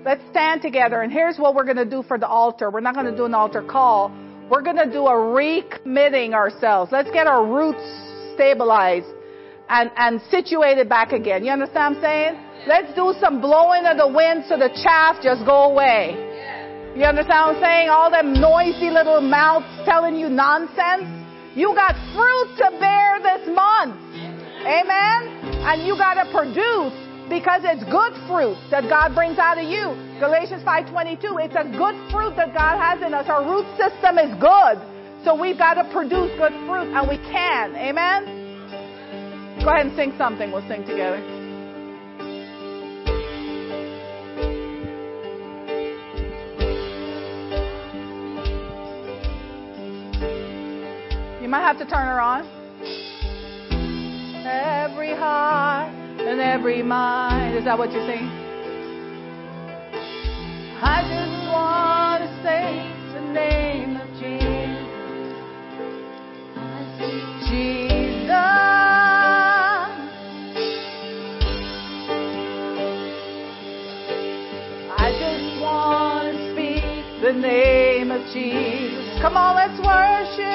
Let's stand together and here's what we're going to do for the altar. We're not going to do an altar call. We're going to do a recommitting ourselves. Let's get our roots stabilized and, and situated back again. You understand what I'm saying? Let's do some blowing of the wind so the chaff just go away. You understand what I'm saying? All them noisy little mouths telling you nonsense. You got fruit to bear this month. Amen? And you got to produce because it's good fruit that God brings out of you. Galatians 5:22, it's a good fruit that God has in us. Our root system is good. So we've got to produce good fruit and we can. Amen. Go ahead and sing something. We'll sing together. You might have to turn her on. Every heart and every mind. Is that what you're saying? I just want to say the name of Jesus. Jesus. I just want to speak the name of Jesus. Come on, let's worship.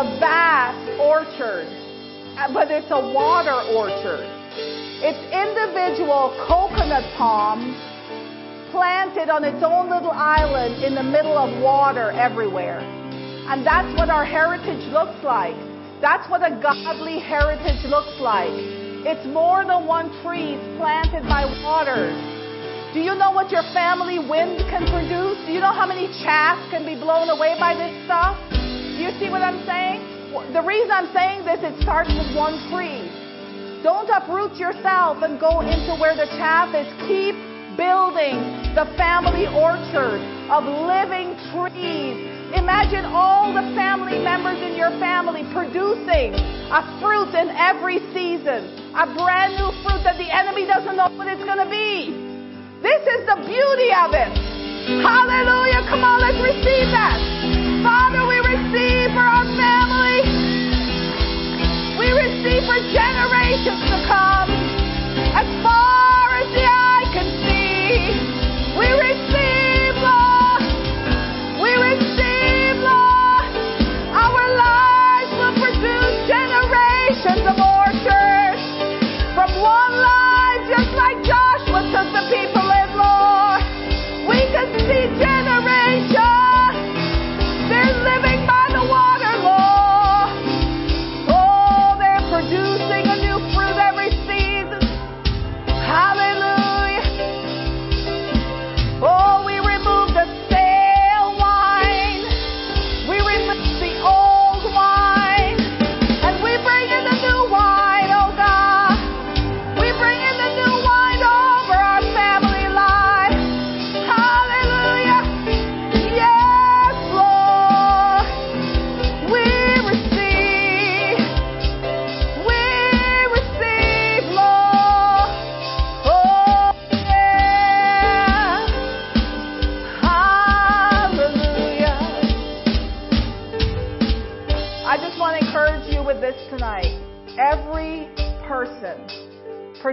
A vast orchard, uh, but it's a water orchard. It's individual coconut palms planted on its own little island in the middle of water everywhere. And that's what our heritage looks like. That's what a godly heritage looks like. It's more than one tree planted by waters. Do you know what your family wind can produce? Do you know how many chaff can be blown away by this stuff? You see what I'm saying? The reason I'm saying this, it starts with one tree. Don't uproot yourself and go into where the chaff is. Keep building the family orchard of living trees. Imagine all the family members in your family producing a fruit in every season, a brand new fruit that the enemy doesn't know what it's going to be. This is the beauty of it. Hallelujah. Come on, let's receive that. Father, we receive for our family. We receive for generations to come. As far as the eye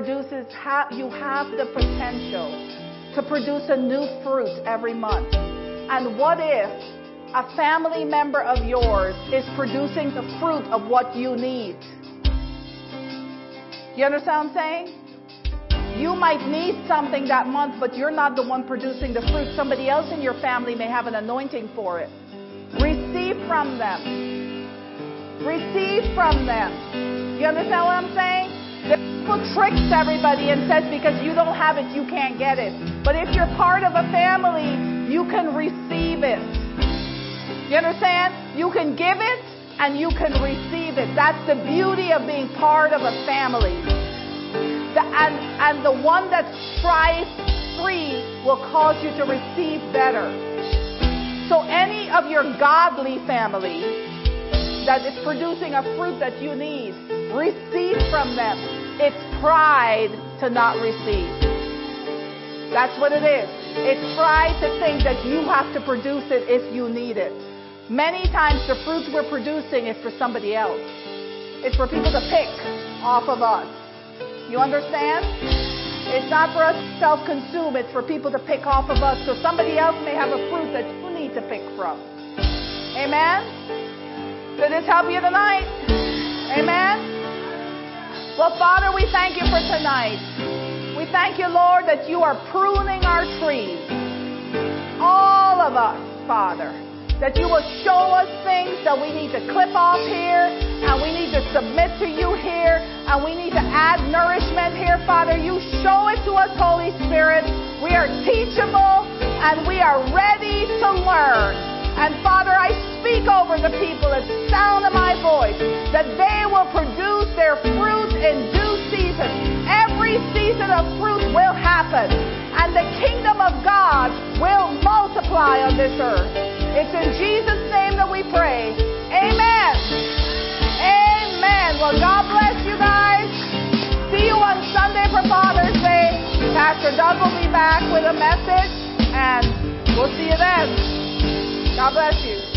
produces, you have the potential to produce a new fruit every month. And what if a family member of yours is producing the fruit of what you need? You understand what I'm saying? You might need something that month, but you're not the one producing the fruit. Somebody else in your family may have an anointing for it. Receive from them. Receive from them. You understand what I'm saying? The devil tricks everybody and says because you don't have it, you can't get it. But if you're part of a family, you can receive it. You understand? You can give it and you can receive it. That's the beauty of being part of a family. The, and, and the one that's strife free will cause you to receive better. So any of your godly family that is producing a fruit that you need. Receive from them. It's pride to not receive. That's what it is. It's pride to think that you have to produce it if you need it. Many times the fruits we're producing is for somebody else. It's for people to pick off of us. You understand? It's not for us to self-consume. It's for people to pick off of us so somebody else may have a fruit that you need to pick from. Amen? Did this help you tonight? Amen? Well, Father, we thank you for tonight. We thank you, Lord, that you are pruning our trees. All of us, Father. That you will show us things that we need to clip off here, and we need to submit to you here, and we need to add nourishment here, Father. You show it to us, Holy Spirit. We are teachable, and we are ready to learn. And Father, I speak over the people at the sound of my voice that they will produce their fruit in due season. Every season of fruit will happen, and the kingdom of God will multiply on this earth. It's in Jesus' name that we pray. Amen. Amen. Well, God bless you guys. See you on Sunday for Father's Day. Pastor Doug will be back with a message, and we'll see you then. God bless you.